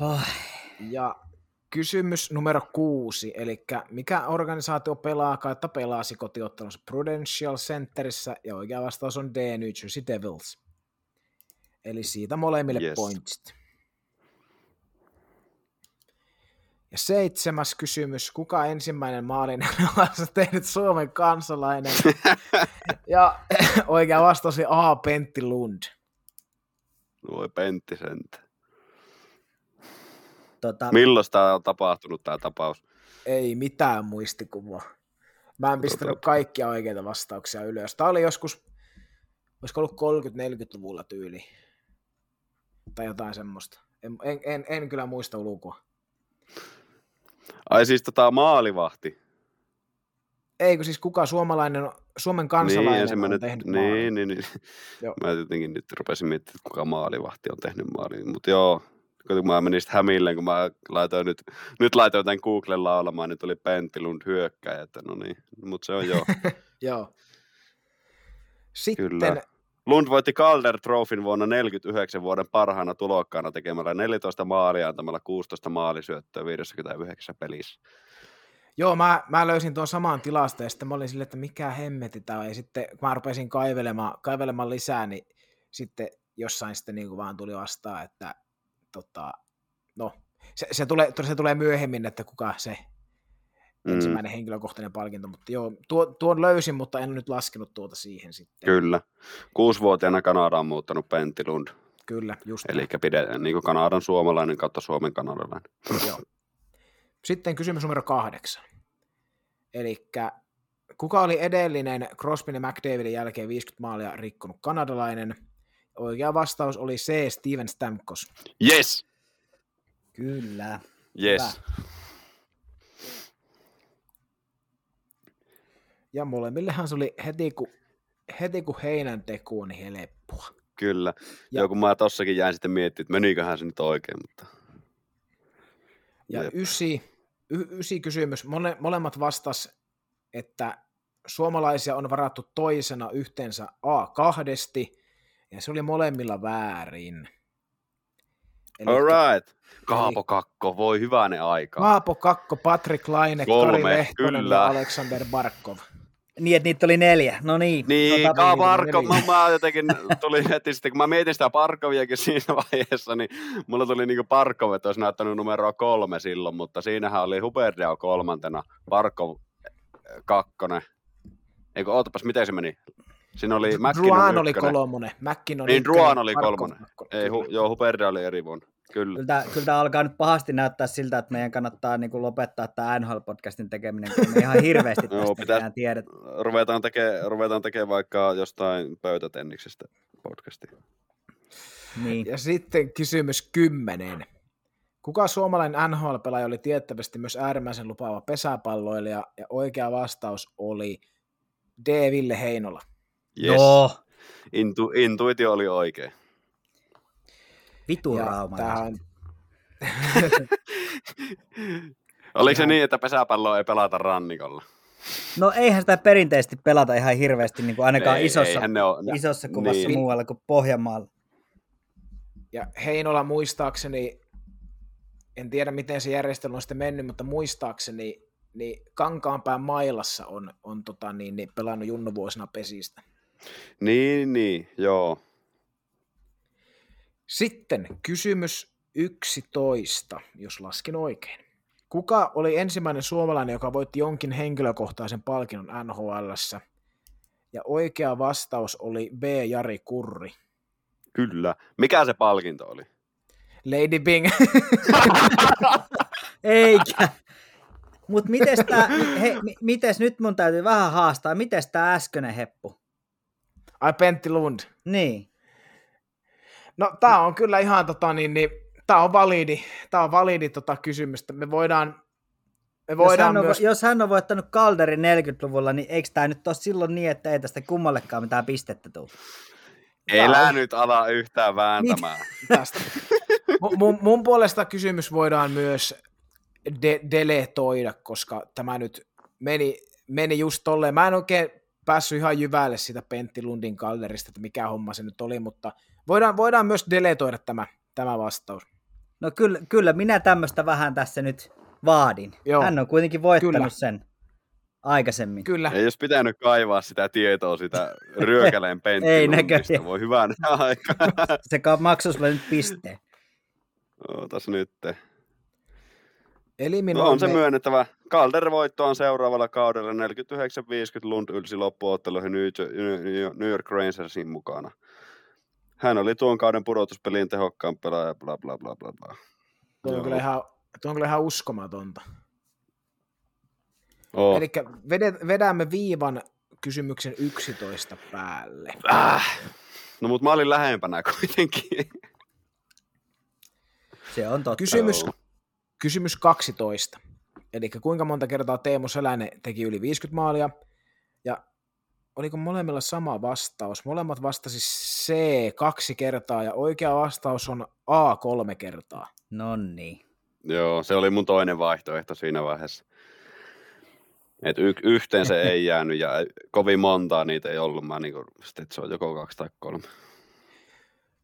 Oh, Ja kysymys numero kuusi, eli mikä organisaatio pelaa kautta pelasi kotiottelunsa Prudential Centerissä, ja oikea vastaus on D, New Jersey Devils. Eli siitä molemmille Yes. pointsit. Ja seitsemäs kysymys, kuka ensimmäinen maalin on tehnyt Suomen kansalainen? ja oikea vastaus oli A, Pentti Lund. Voi Pentti sentä. Tota, Milloin tämä on tapahtunut tämä tapaus? Ei mitään muistikuvaa. Mä en pistänyt Totta. kaikkia oikeita vastauksia ylös. Tämä oli joskus, olisiko ollut 30-40-luvulla tyyli. Tai jotain semmoista. En, en, en, en kyllä muista ulkoa. Ai siis tota maalivahti. Ei, kun siis kuka suomalainen, Suomen kansalainen niin, on tehnyt maalin. niin, niin, niin. Joo. Mä jotenkin nyt rupesin miettimään, että kuka maalivahti on tehnyt maalin. Mutta joo, kun mä menin hämilleen, kun mä laitoin nyt, nyt laitoin tämän Googlen laulamaan, niin tuli Pentti Lund hyökkäjä, että no niin, mutta se on joo. Joo. Sitten, Kyllä. Lund voitti Calder Trophyn vuonna 49 vuoden parhaana tulokkaana tekemällä 14 maalia antamalla 16 maalisyöttöä 59 pelissä. joo, mä, mä löysin tuon saman tilasta ja sitten mä olin silleen, että mikä hemmeti tämä on. Ja sitten kun mä rupesin kaivelemaan, kaivelemaan lisää, niin sitten jossain sitten niin kuin vaan tuli vastaan, että tota, no, se, se, tulee, se tulee myöhemmin, että kuka se Mm, ensimmäinen henkilökohtainen palkinto, mutta joo, tuo, tuon löysin, mutta en nyt laskenut tuota siihen sitten. kyllä. Kuusivuotiaana Kanada on muuttanut Pentti Lund, Kyllä, just eli pide, niin kuin Kanadan suomalainen kautta Suomen kanadalainen. joo. Sitten kysymys numero kahdeksan. Eli kuka oli edellinen Crosbyn ja McDavidin jälkeen 50 maalia rikkonut kanadalainen? Oikea vastaus oli C. Steven Stamkos. Yes! kyllä. Yes. Ja molemmillehan se oli heti kun, heti kun heinän teku, niin helppoa. Kyllä. Ja- Ja. Joo, kun mä tossakin jäin sitten miettimään, että meniköhän se nyt oikein, mutta Ja Jep. ysi, y, ysi kysymys. Mole, molemmat vastas, että suomalaisia on varattu toisena yhteensä A kahdesti, ja se oli molemmilla väärin. Elikkä Alright. Kaapo Kakko, voi hyvänen aika. Kaapo Kakko, Patrick Laine, Kolme, Kari Lehtonen kyllä. ja Alexander Barkov. Niin, että niitä oli neljä. No niin. Niin, tota, Kaa niin, Barkov, niin. mä, mä jotenkin tuli heti sitten, kun mä mietin sitä Barkoviakin siinä vaiheessa, niin mulla tuli niinku Barkov, että olisi näyttänyt numeroa kolme silloin, mutta siinähän oli Huberdao kolmantena, Barkov äh, kakkonen. Eikö, ootapas, miten se meni? Siinä oli McKinnon Druan oli ykkönen. kolmonen, McKinnon Niin, ykkönen, Druan oli kolmonen. Ei, hu, joo, Huberdao oli eri vuonna. Kyllä. Kyllä, tää- kyllä tämä alkaa nyt pahasti näyttää siltä, että meidän kannattaa niin kuin lopettaa tämä NHL-podcastin tekeminen, kun me ihan hirveästi Joo, tästä pitäis- enää tiedet. Ruvetaan tekemään ruvetaan tekee vaikka jostain pöytätenniksestä podcastia. Niin. Ja sitten kysymys kymmenen. Kuka suomalainen NHL-pelaaja oli tiettävästi myös äärimmäisen lupaava pesäpalloilija, ja oikea vastaus oli D. Ville Heinola. Yes. Joo, Intu, intuitio oli oikein. vitu tämähän- Oliko se niin, että pesäpalloa ei pelata rannikolla? No eihän sitä perinteisesti pelata ihan hirveästi, niin kuin ainakaan Ei, isossa, ne oo- ne- isossa kuvassa niin. muualla kuin Pohjanmaalla. Ja Heinola muistaakseni, en tiedä miten se järjestelmä on sitten mennyt, mutta muistaakseni niin Kankaanpään mailassa on, on tota, niin, niin pelannut junnuvuosina pesistä. Niin, niin, joo. Sitten kysymys 11, jos laskin oikein. Kuka oli ensimmäinen suomalainen, joka voitti jonkin henkilökohtaisen palkinnon NHLssä? Ja oikea vastaus oli B. Jari Kurri. Kyllä. Mikä se palkinto oli? Lady Bing. Eikä. Mutta mites tää, he, mites nyt mun täytyy vähän haastaa, mites tää äskeinen heppu? Ai Pentti Lund. Niin. No tää on kyllä ihan tota niin, niin tää on validi, tää on validi tota kysymystä. Me voidaan, me voidaan jos, hän on, myös... jos hän on voittanut Calderin 40-luvulla, niin eikö tämä nyt ole silloin niin, että ei tästä kummallekaan mitään pistettä tule? Elä nyt ala yhtään vääntämään. Tästä. mun, mun puolesta kysymys voidaan myös de- deletoida, koska tämä nyt meni, meni just tolleen. Mä en oikein päässyt ihan jyvälle sitä Pentti Lundin kalderista, että mikä homma se nyt oli, mutta voidaan, voidaan myös deletoida tämä, tämä vastaus. No kyllä, kyllä minä tämmöistä vähän tässä nyt vaadin. Joo. Hän on kuitenkin voittanut kyllä. sen aikaisemmin. Kyllä. Ei jos pitänyt kaivaa sitä tietoa sitä ryökäleen Pentti Ei näköjään. Voi hyvän aikaa. Se maksoi sulle nyt pisteen. Ootas nyt. Eliminoimme... No on se myönnettävä. Calder voitto on seuraavalla kaudella 49-50 Lund ylsi loppuotteluihin New York Rangersin mukana. Hän oli tuon kauden pudotuspelin tehokkaan pelaaja, bla bla bla bla bla. Tuo on, kyllä ihan, tuo on kyllä ihan uskomatonta. Oh. Eli vedämme viivan kysymyksen 11 päälle. Äh. No mutta mä olin lähempänä kuitenkin. Se on totta. Kysymys, kysymys 12. Eli kuinka monta kertaa Teemu Selänen teki yli 50 maalia? Ja oliko molemmilla sama vastaus? Molemmat vastasi C kaksi kertaa ja oikea vastaus on A kolme kertaa. No niin. Joo, se oli mun toinen vaihtoehto siinä vaiheessa. Et y- yhteen se ei jäänyt ja kovin montaa niitä ei ollut. Mä niin kuin, että se on joko kaksi tai kolme.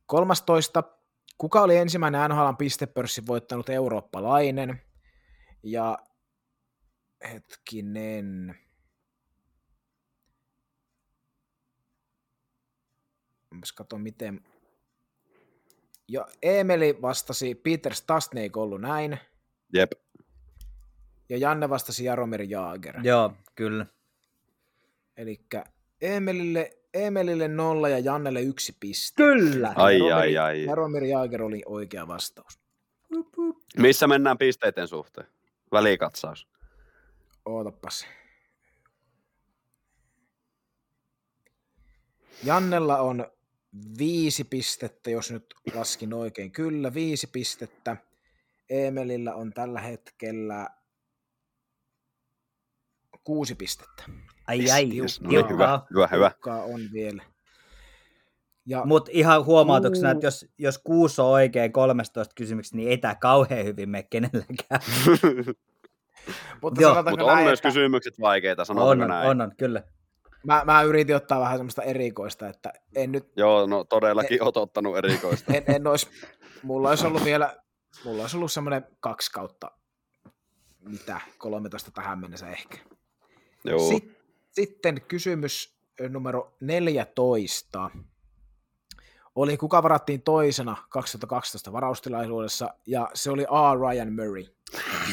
13. Kuka oli ensimmäinen NHLn pistepörssin voittanut eurooppalainen? Ja hetkinen. Mä katson miten. Ja Emeli vastasi, Peter Stastny ei ollut näin. Jep. Ja Janne vastasi Jaromir Jaager. Joo, kyllä. Eli Emelille, Emelille nolla ja Jannelle yksi piste. Kyllä. Ai, Jaromir, ai, ai. Jaromir Jaager oli oikea vastaus. Missä mennään pisteiden suhteen? Välikatsaus. Ootapas. Jannella on viisi pistettä, jos nyt laskin oikein. Kyllä, viisi pistettä. Emelillä on tällä hetkellä kuusi pistettä. Ai ai, Yes, no niin, hyvä, hyvä, hyvä. on vielä. Ja Mutta ihan huomautuksena, Uu. että jos, jos kuusi on oikein 13 kysymyksiä, niin ei tämä kauhean hyvin mene kenellekään. mutta Joo, Mutta on näin, myös että kysymykset vaikeita, on, sanotaanko on, näin. on, on, kyllä. mä, mä yritin ottaa vähän semmoista erikoista, että en nyt, Joo, no todellakin oot ottanut erikoista. en, en olisi, mulla olisi ollut vielä, mulla olisi ollut semmoinen kaksi kautta, mitä, 13 tähän mennessä ehkä. Joo. Sit, sitten kysymys numero 14 oli, kuka varattiin toisena 2012 varaustilaisuudessa, ja se oli A. Ryan Murray.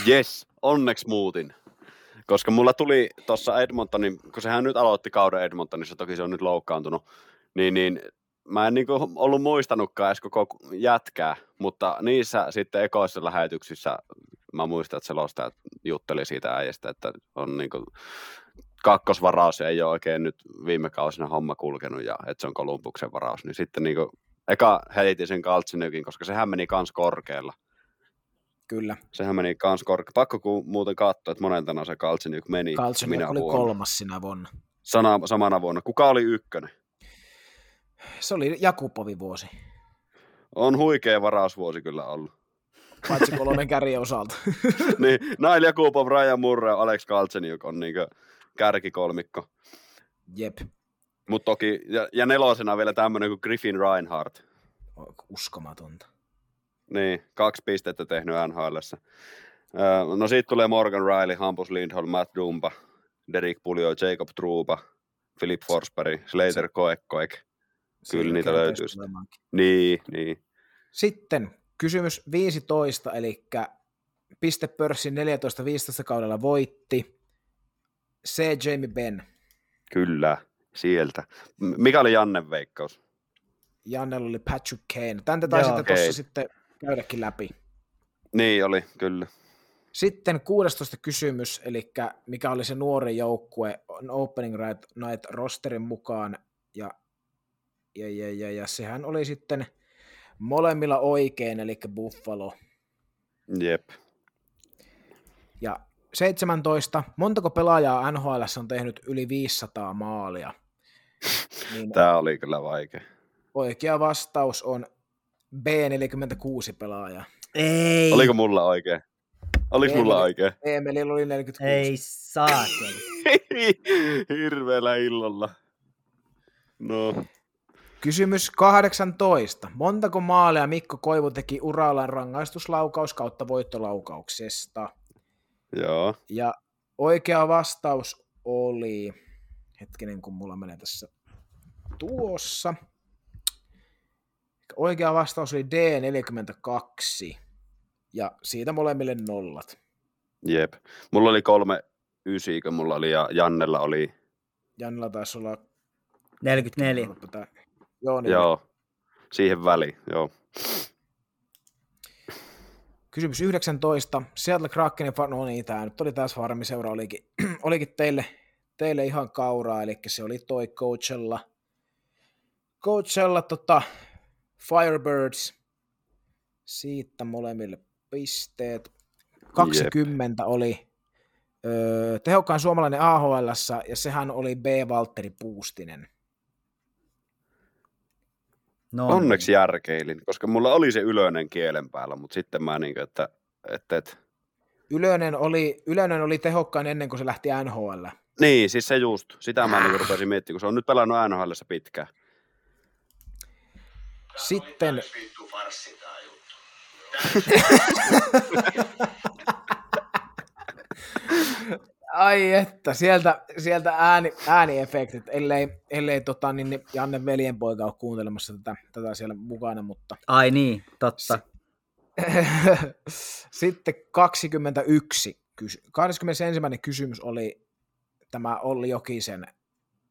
Yes, onneksi muutin. Koska mulla tuli tuossa Edmontonin, kun sehän nyt aloitti kauden Edmontonissa, toki se on nyt loukkaantunut, niin, niin mä en niinku ollut muistanutkaan edes koko jätkää, mutta niissä sitten ekoissa lähetyksissä mä muistan, että selostajat jutteli siitä äijästä, että on niinku kakkosvaraus ei ole oikein nyt viime kausina homma kulkenut ja että se on Kolumbuksen varaus, niin sitten niinku eka heitin sen Kaltsinykin, koska sehän meni kans korkealla. Kyllä, Sehän meni kans korkealla. Pakko ku muuten katsoa, että monentana se Kaltsinyk meni. Kaltsen minä oli vuonna. kolmas sinä vuonna. Sana, samana vuonna. Kuka oli ykkönen? Se oli Jakubovi vuosi, On huikea varausvuosi kyllä ollut. paitsi kolmen kärjen osalta. niin, Nail Jakubov, Ryan Murray ja Alex Kaltseniuk on niinkö kärkikolmikko. Jep, Mutta toki, ja, ja nelosena vielä tämmöinen kuin Griffin Reinhardt. uskomatonta. Niin, kaksi pistettä tehnyt NHLssä. No siitä tulee Morgan Riley, Hampus Lindholm, Matt Dumba, Derek Puljo, Jacob Truba, Philip Forsberg, Slater Koekkoek. Kyllä niitä löytyy. Niin, niin. Sitten kysymys 15, eli pistepörssin 14-15 kaudella voitti C. Jamie Benn. Kyllä, sieltä. Mikä oli Jannen veikkaus? Jannella oli Patrick Kane. Tän te taisitte Joo. tuossa sitten käydäkin läpi. Niin oli, kyllä. Sitten 16 kysymys, eli mikä oli se nuori joukkue Opening Night rosterin mukaan, ja, ja, ja, ja, ja sehän oli sitten molemmilla oikein, eli Buffalo. Jep. Ja 17. Montako pelaajaa NHL on tehnyt yli 500 maalia? Niin Tämä oli kyllä vaikea. Oikea vastaus on B46 pelaajaa. Ei. Oliko mulla oikein? Oliko Emeli, mulla oikein? Emelillä oli 46. Ei saa. Hirveellä illalla. No. Kysymys 18. Montako maalia Mikko Koivu teki urallaan rangaistuslaukaus kautta voittolaukauksesta? Joo. Ja oikea vastaus oli, hetkinen kun mulla menee tässä tuossa, oikea vastaus oli D42, ja siitä molemmille nollat. Jep. Mulla oli kolme ysi, kun mulla oli, ja Jannella oli... Jannella taisi olla... 44. Joo, niin joo. siihen väliin, joo. Kysymys 19. Seattle Krakenin, no niin, tämä nyt oli taas varmi seura, olikin, olikin teille, teille ihan kauraa, eli se oli toi Coachella, Coachella tota, Firebirds, siitä molemmille pisteet. 20 Jep. oli öö, tehokkaan suomalainen AHL, ja sehän oli B. Valtteri Puustinen. No. Onneksi järkeilin, koska mulla oli se ylönen kielen päällä, mutta sitten mä niin että, että, että... Ylönen, oli, ylönen oli tehokkain ennen kuin se lähti NHL. Niin, siis se just. Sitä mä niin rupesin miettimään, kun se on nyt pelannut NHL pitkään. Sitten... Ai että, sieltä, sieltä ääni, ääniefektit, ellei, ellei tota, niin, niin Janne veljenpoika ole kuuntelemassa tätä, tätä siellä mukana, mutta... Ai niin, totta. Sitten 21. 21. kysymys oli tämä Olli Jokisen,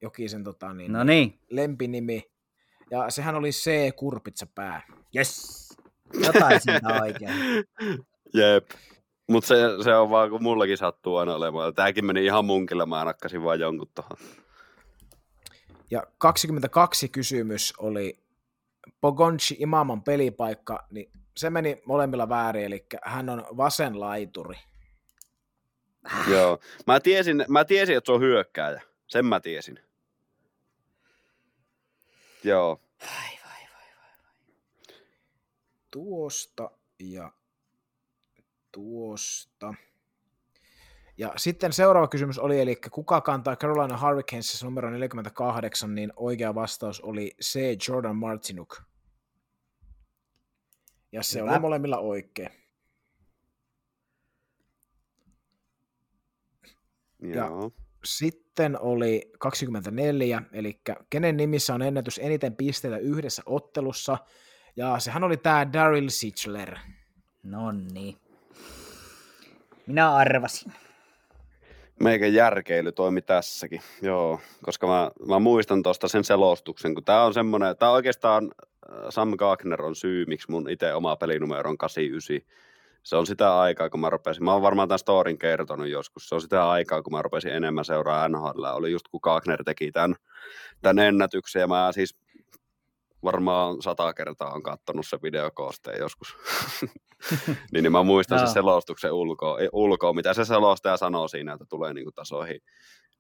Jokisen tota, niin, no niin. lempinimi, ja sehän oli C. Kurpitsa pää. Yes! Jotain siitä oikein. Jep. Mutta se, se on vaan, kun mullakin sattuu aina olemaan. Tämäkin meni ihan munkille, mä nakkasin vaan jonkun tuohon. Ja 22 kysymys oli Pogonchi Imaman pelipaikka, niin se meni molemmilla väärin, eli hän on vasen laituri. Joo, mä tiesin, mä tiesin, että se on hyökkääjä. Sen mä tiesin. Joo. Vai, vai, vai, vai, vai. Tuosta ja tuosta. Ja sitten seuraava kysymys oli, eli kuka kantaa Carolina Hurricanes numero 48, niin oikea vastaus oli C. Jordan Martinuk. Ja se Hyvä. oli molemmilla oikein. Ja sitten oli 24, eli kenen nimissä on ennätys eniten pisteitä yhdessä ottelussa, ja sehän oli tämä Daryl Sichler. No niin. Minä arvasin. Meikä järkeily toimi tässäkin, joo, koska mä, mä muistan tuosta sen selostuksen, kun tämä on semmoinen, tämä oikeastaan äh, Sam Gagner on syy, miksi mun itse oma pelinumero on 89. Se on sitä aikaa, kun mä rupesin, mä oon varmaan tämän storin kertonut joskus, se on sitä aikaa, kun mä rupesin enemmän seuraa NHL, oli just kun Gagner teki tämän, tämän ennätyksen, ja mä siis varmaan sata kertaa on katsonut se videokoosteen joskus. niin, niin mä muistan sen selostuksen ulkoa, ulkoa, mitä se selostaja sanoo siinä, että tulee niinku tasoihin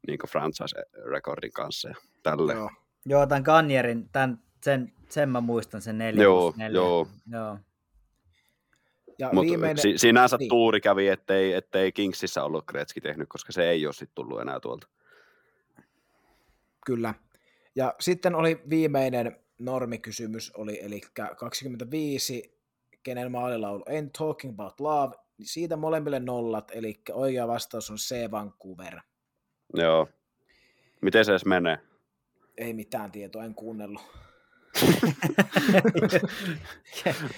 niinku franchise-rekordin kanssa ja tälle. Joo, joo tämän Ganjerin, tämän, sen, sen mä muistan, sen neljä. Joo, neljä. joo. joo. Ja Mut viimeinen... si- sinänsä niin. tuuri kävi, ettei, ettei Kingsissä ollut Kretski tehnyt, koska se ei ole sitten tullut enää tuolta. Kyllä. Ja sitten oli viimeinen normikysymys oli, eli 25, kenen maalilaulu En Talking About Love, niin siitä molemmille nollat, eli oikea vastaus on C. Vancouver. Joo. Miten se edes menee? Ei mitään tietoa, en kuunnellut.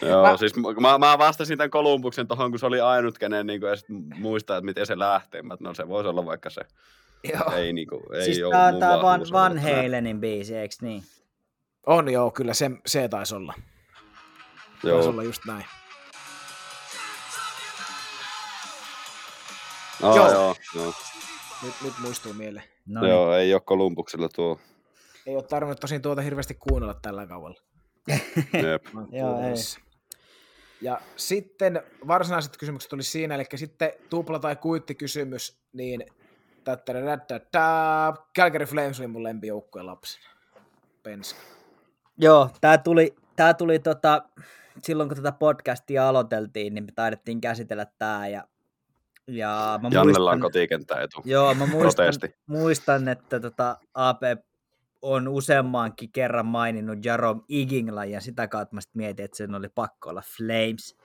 Joo, mä... siis mä, mä vastasin tämän Kolumbuksen tuohon, kun se oli ainut, kenen niin kuin, muistaa, että miten se lähtee. Mä, no se voisi olla vaikka se. Joo. Ei, niin kuin, ei siis tämä on Van, Van Halenin biisi, eikö niin? On joo, kyllä se, se taisi olla. Joo. Taisi olla just näin. Oh, Joo. joo. joo. Nyt, nyt muistuu mieleen. No niin. Joo, ei ole Kolumbuksella tuo. Ei ole tarvinnut tosin tuota hirveästi kuunnella tällä kaudella. Jep. Joo, ei. Ja sitten varsinaiset kysymykset tuli siinä, eli sitten tupla- tai kuittikysymys, niin tätä Calgary Flames oli mun lempijoukkueen lapsena. Penska. Joo, tää tuli, tää tuli tota, silloin kun tätä podcastia aloiteltiin, niin me taidettiin käsitellä tää ja, ja mä Jannella on muistan, kotikenttä etu. joo, mä muistan, Protesti. muistan, että tota AP on useammankin kerran maininnut Jarom Iginglan ja sitä kautta mä sit mietin, että sen oli pakko olla Flames.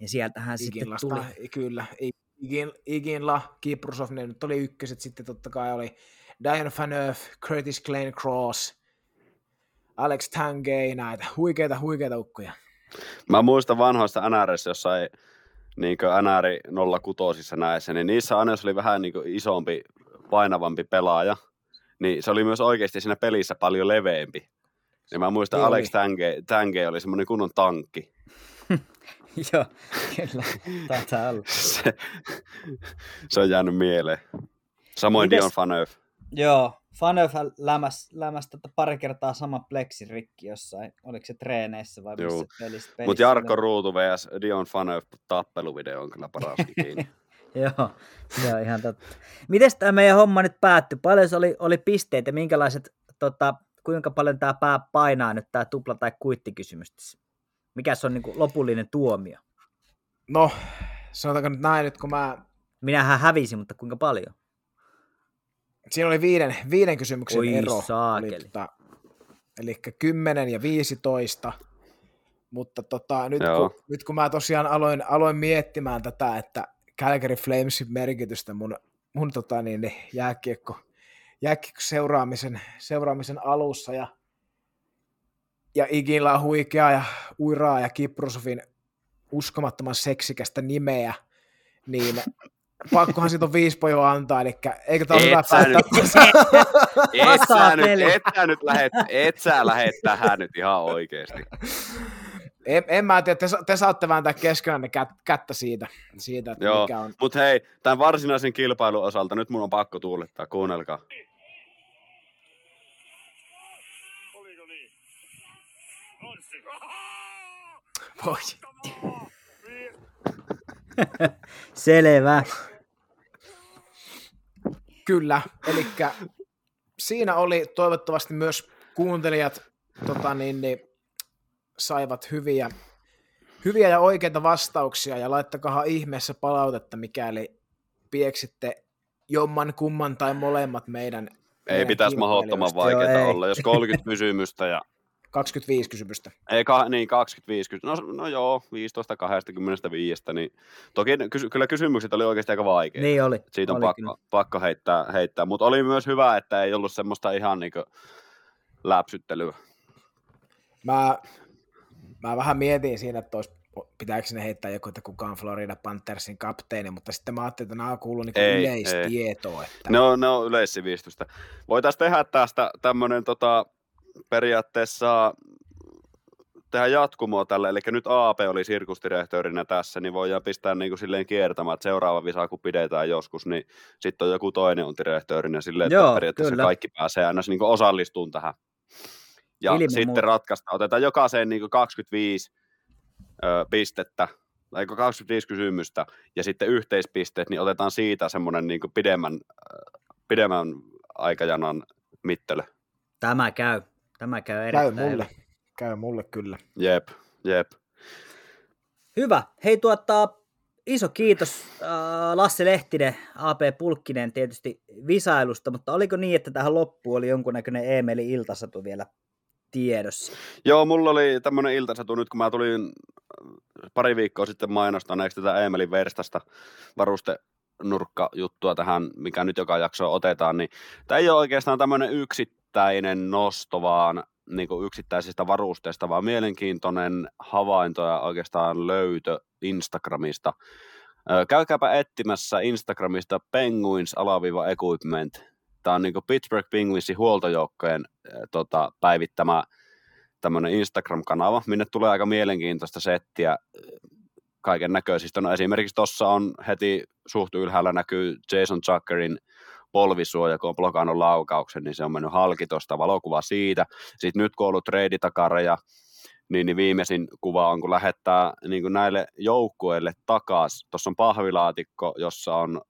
Ja sieltähän sitten Iginlasta, tuli. kyllä. Igin, Iginla, Kiprusov, ne nyt oli ykköset, sitten totta kai oli Diane Faneuf, Curtis Glenn Cross, Alex Tangay, näitä huikeita, huikeita ukkoja. Mä muistan vanhoista NRS jossain niin NR 06 näissä, niin niissä aina jos oli vähän niin isompi, painavampi pelaaja, niin se oli myös oikeasti siinä pelissä paljon leveämpi. Ja mä muistan, Niin Alex oli. Tangay, Tangay oli semmoinen kunnon tankki. Joo, kyllä, taitaa olla. Se, se on jäänyt mieleen. Samoin Mites- Dion Faneuf. Joo, Faneuf lämäs, lämäs tota pari kertaa sama pleksin rikki jossain, oliko se treeneissä vai missä pelissä, pelissä Mutta Jarkko. Ruutu vs. Dion Faneuf tappeluvideo on kyllä paras ikinä. Joo, se on ihan totta. Miten tämä meidän homma nyt päättyi? Paljon se oli, oli pisteet ja minkälaiset, tota, kuinka paljon tämä pää painaa nyt tämä tupla- tai kuittikysymys tässä? Mikä se on niin lopullinen tuomio? No, sanotaanko nyt näin, nyt kun mä... Minähän hävisin, mutta kuinka paljon? Siinä oli viiden, viiden kysymyksen Oi ero. saakeli. Oli, tota, eli 10 ja 15. Mutta tota, nyt, Joo. kun, nyt kun mä tosiaan aloin, aloin miettimään tätä, että Calgary Flamesin merkitystä mun, mun tota, niin, niin, jääkiekko, jääkiekko seuraamisen, seuraamisen alussa ja, ja Igillä on huikeaa ja uiraa ja Kiprusovin uskomattoman seksikästä nimeä, niin pakkohan siitä on viisi pojoa antaa, eli eikö tämä ole Et hyvä sä päättää? Et sä, nyt, et, sä nyt lähet, et sä lähet tähän nyt ihan oikeesti. En, en mä tiedä, te, te saatte vääntää keskenään kät, kättä siitä, siitä että Joo, mikä on. Mutta hei, tämän varsinaisen kilpailun osalta nyt mun on pakko tuulettaa, kuunnelkaa. Oliko niin? Voi. Selvä. Kyllä, eli siinä oli toivottavasti myös kuuntelijat tota niin, niin, saivat hyviä, hyviä ja oikeita vastauksia. Ja laittakaa ihmeessä palautetta, mikäli pieksitte jomman, kumman tai molemmat meidän Ei meidän pitäisi mahdottoman vaikeaa olla, jos 30 kysymystä ja 25 kysymystä. Ei, ka, niin 25 kysymystä. No, no joo, 15 25, niin toki ne kysy, kyllä kysymykset oli oikeasti aika vaikeita. Niin oli. Siitä on oli pakko, pakko heittää, heittää. mutta oli myös hyvä, että ei ollut semmoista ihan niinku läpsyttelyä. Mä, mä vähän mietin siinä, että olisi, pitääkö sinne heittää joku, että kuka on Florida Panthersin kapteeni, mutta sitten mä ajattelin, että nämä kuuluu niin Ei, yleistietoa. Että... Ne on, ne on yleissivistystä. Voitaisiin tehdä tästä tämmöinen tota, periaatteessa tehdä jatkumoa tälle, eli nyt AP oli sirkusdirektöörinä tässä, niin voidaan pistää niin kuin silleen kiertämään, että seuraava visa kun pidetään joskus, niin sitten on joku toinen on direktöörinä silleen, että Joo, periaatteessa kyllä. kaikki pääsee aina niin osallistumaan tähän. Ja Ilman sitten muuta. ratkaista, otetaan jokaiseen niin 25 ö, pistettä, tai 25 kysymystä, ja sitten yhteispisteet, niin otetaan siitä semmoinen niin pidemmän, pidemmän aikajanan mittely. Tämä käy. Tämä käy Käy erittäin mulle, hyvin. käy mulle kyllä. Jep, jep. Hyvä. Hei tuota, iso kiitos äh, Lasse Lehtinen, AP Pulkkinen tietysti visailusta, mutta oliko niin, että tähän loppuun oli jonkunnäköinen Eemeli Iltasatu vielä tiedossa? Joo, mulla oli tämmöinen iltasatu nyt, kun mä tulin äh, pari viikkoa sitten mainostaneeksi tätä Eemelin Verstasta varuste nurkkajuttua tähän, mikä nyt joka jakso otetaan, niin tämä ei ole oikeastaan tämmöinen yksittäinen nosto, vaan niin kuin yksittäisistä varusteista, vaan mielenkiintoinen havainto ja oikeastaan löytö Instagramista. Käykääpä etsimässä Instagramista Penguins-equipment. Tämä on niin kuin Pittsburgh Penguinsin huoltojoukkojen tota, päivittämä tämmöinen Instagram-kanava, minne tulee aika mielenkiintoista settiä. kaiken näköisistä. No esimerkiksi tuossa on heti suht ylhäällä näkyy Jason Zuckerin polvisuoja, kun on blokannut laukauksen, niin se on mennyt halki tuosta valokuva siitä. Sitten nyt kun on ollut treiditakareja, niin, niin viimeisin kuva on, kun lähettää niin kuin näille joukkueille takaisin. Tuossa on pahvilaatikko, jossa on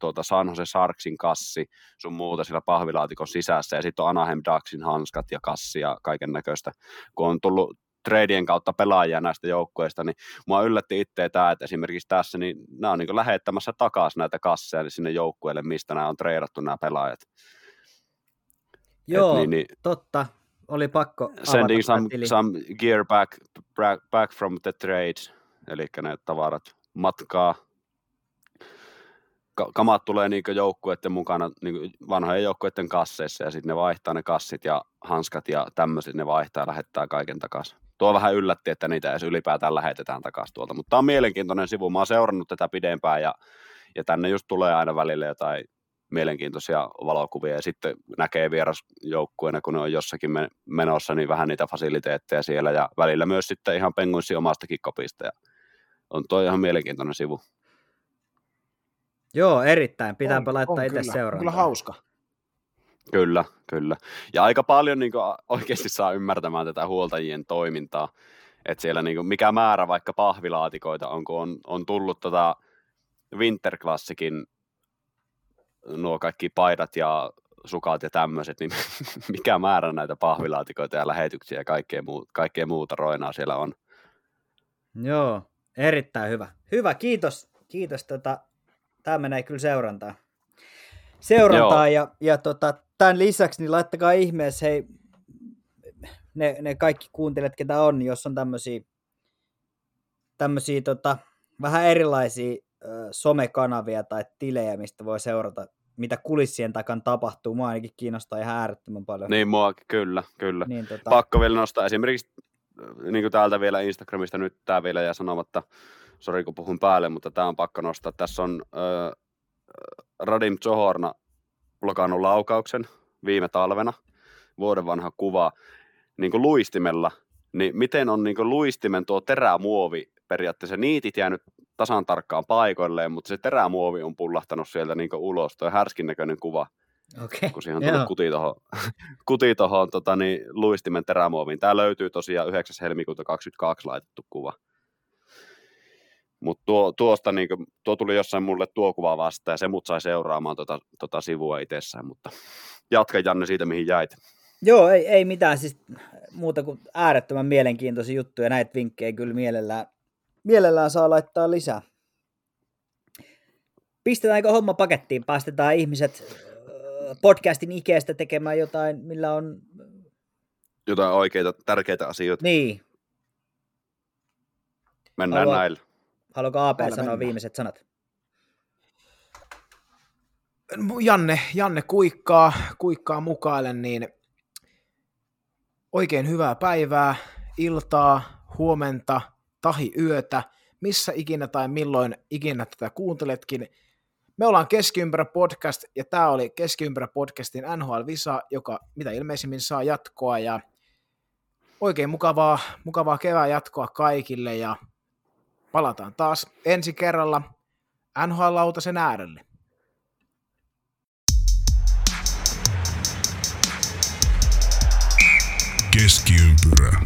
tuota San Jose Sarksin kassi, sun muuta sillä pahvilaatikon sisässä, ja sitten on Anaheim Ducksin hanskat ja kassi ja kaiken näköistä. Kun on tullut treidien kautta pelaajia näistä joukkueista, niin mua yllätti itse tämä, että esimerkiksi tässä, niin nämä on niin lähettämässä takaisin näitä kasseja sinne joukkueelle, mistä nämä on treidattu nämä pelaajat. Joo, niin, niin, totta. Oli pakko Sending some, some gear back, back, back from the trades, eli ne tavarat matkaa kamat tulee niin joukkueiden mukana niin vanhojen joukkueiden kasseissa ja sitten ne vaihtaa ne kassit ja hanskat ja tämmöiset, ne vaihtaa ja lähettää kaiken takaisin. Tuo vähän yllätti, että niitä edes ylipäätään lähetetään takaisin tuolta, mutta tämä on mielenkiintoinen sivu. Mä oon seurannut tätä pidempään ja, ja tänne just tulee aina välillä jotain mielenkiintoisia valokuvia ja sitten näkee vierasjoukkueena, kun ne on jossakin menossa, niin vähän niitä fasiliteetteja siellä ja välillä myös sitten ihan penguinsi omastakin kopista ja on tuo ihan mielenkiintoinen sivu. Joo, erittäin. Pitääpä on, laittaa itse seurantaan. Kyllä hauska. Kyllä, kyllä. Ja aika paljon niin kuin, oikeasti saa ymmärtämään tätä huoltajien toimintaa. Että siellä niin kuin, mikä määrä vaikka pahvilaatikoita on, kun on, on tullut tota Winter Classicin nuo kaikki paidat ja sukat ja tämmöiset, niin mikä määrä näitä pahvilaatikoita ja lähetyksiä ja kaikkea, muu, kaikkea muuta roinaa siellä on. Joo, erittäin hyvä. Hyvä, kiitos. Kiitos tota tämä menee kyllä seurantaan. Seurantaan ja, ja tota, tämän lisäksi niin laittakaa ihmeessä, hei, ne, ne kaikki kuuntelijat, ketä on, jos on tämmöisiä, tämmöisiä tota, vähän erilaisia ö, somekanavia tai tilejä, mistä voi seurata, mitä kulissien takan tapahtuu. Mua ainakin kiinnostaa ihan äärettömän paljon. Niin mua, kyllä, kyllä. Niin, tota... Pakko vielä nostaa esimerkiksi niin kuin täältä vielä Instagramista nyt tämä vielä ja sanomatta, sori kun puhun päälle, mutta tämä on pakko nostaa. Tässä on äh, Radim Zohorna blokannut laukauksen viime talvena, vuoden vanha kuva, niin kuin luistimella, niin miten on niin kuin luistimen tuo terämuovi periaatteessa niitit jäänyt tasan tarkkaan paikoilleen, mutta se terämuovi on pullahtanut sieltä niin ulos, tuo härskin näköinen kuva, okay. kun siihen on tullut kuti tuohon, kuti tohon, tota, niin, luistimen terämuoviin. Tämä löytyy tosiaan 9. helmikuuta 2022 laitettu kuva. Mutta tuo, tuosta niin kuin, tuo tuli jossain mulle tuo kuva vasta ja se mut sai seuraamaan tota, tota sivua itsessään, mutta jatka Janne siitä, mihin jäit. Joo, ei, ei mitään siis muuta kuin äärettömän mielenkiintoisia juttuja. Näitä vinkkejä kyllä mielellään, mielellään saa laittaa lisää. Pistetäänkö homma pakettiin? Päästetään ihmiset podcastin ikeestä tekemään jotain, millä on... Jotain oikeita, tärkeitä asioita. Niin. Mennään Haluan... näillä. Haluatko AP Aina sanoa mennään. viimeiset sanat? Janne, Janne kuikkaa, kuikkaa mukaille, niin oikein hyvää päivää, iltaa, huomenta, tahi yötä, missä ikinä tai milloin ikinä tätä kuunteletkin. Me ollaan Keskiympärä podcast ja tämä oli Keskiympärä podcastin NHL-visa, joka mitä ilmeisimmin saa jatkoa ja oikein mukavaa, mukavaa kevää jatkoa kaikille ja Palataan taas ensi kerralla NHL-lautasen äärelle. Keskiympyrä.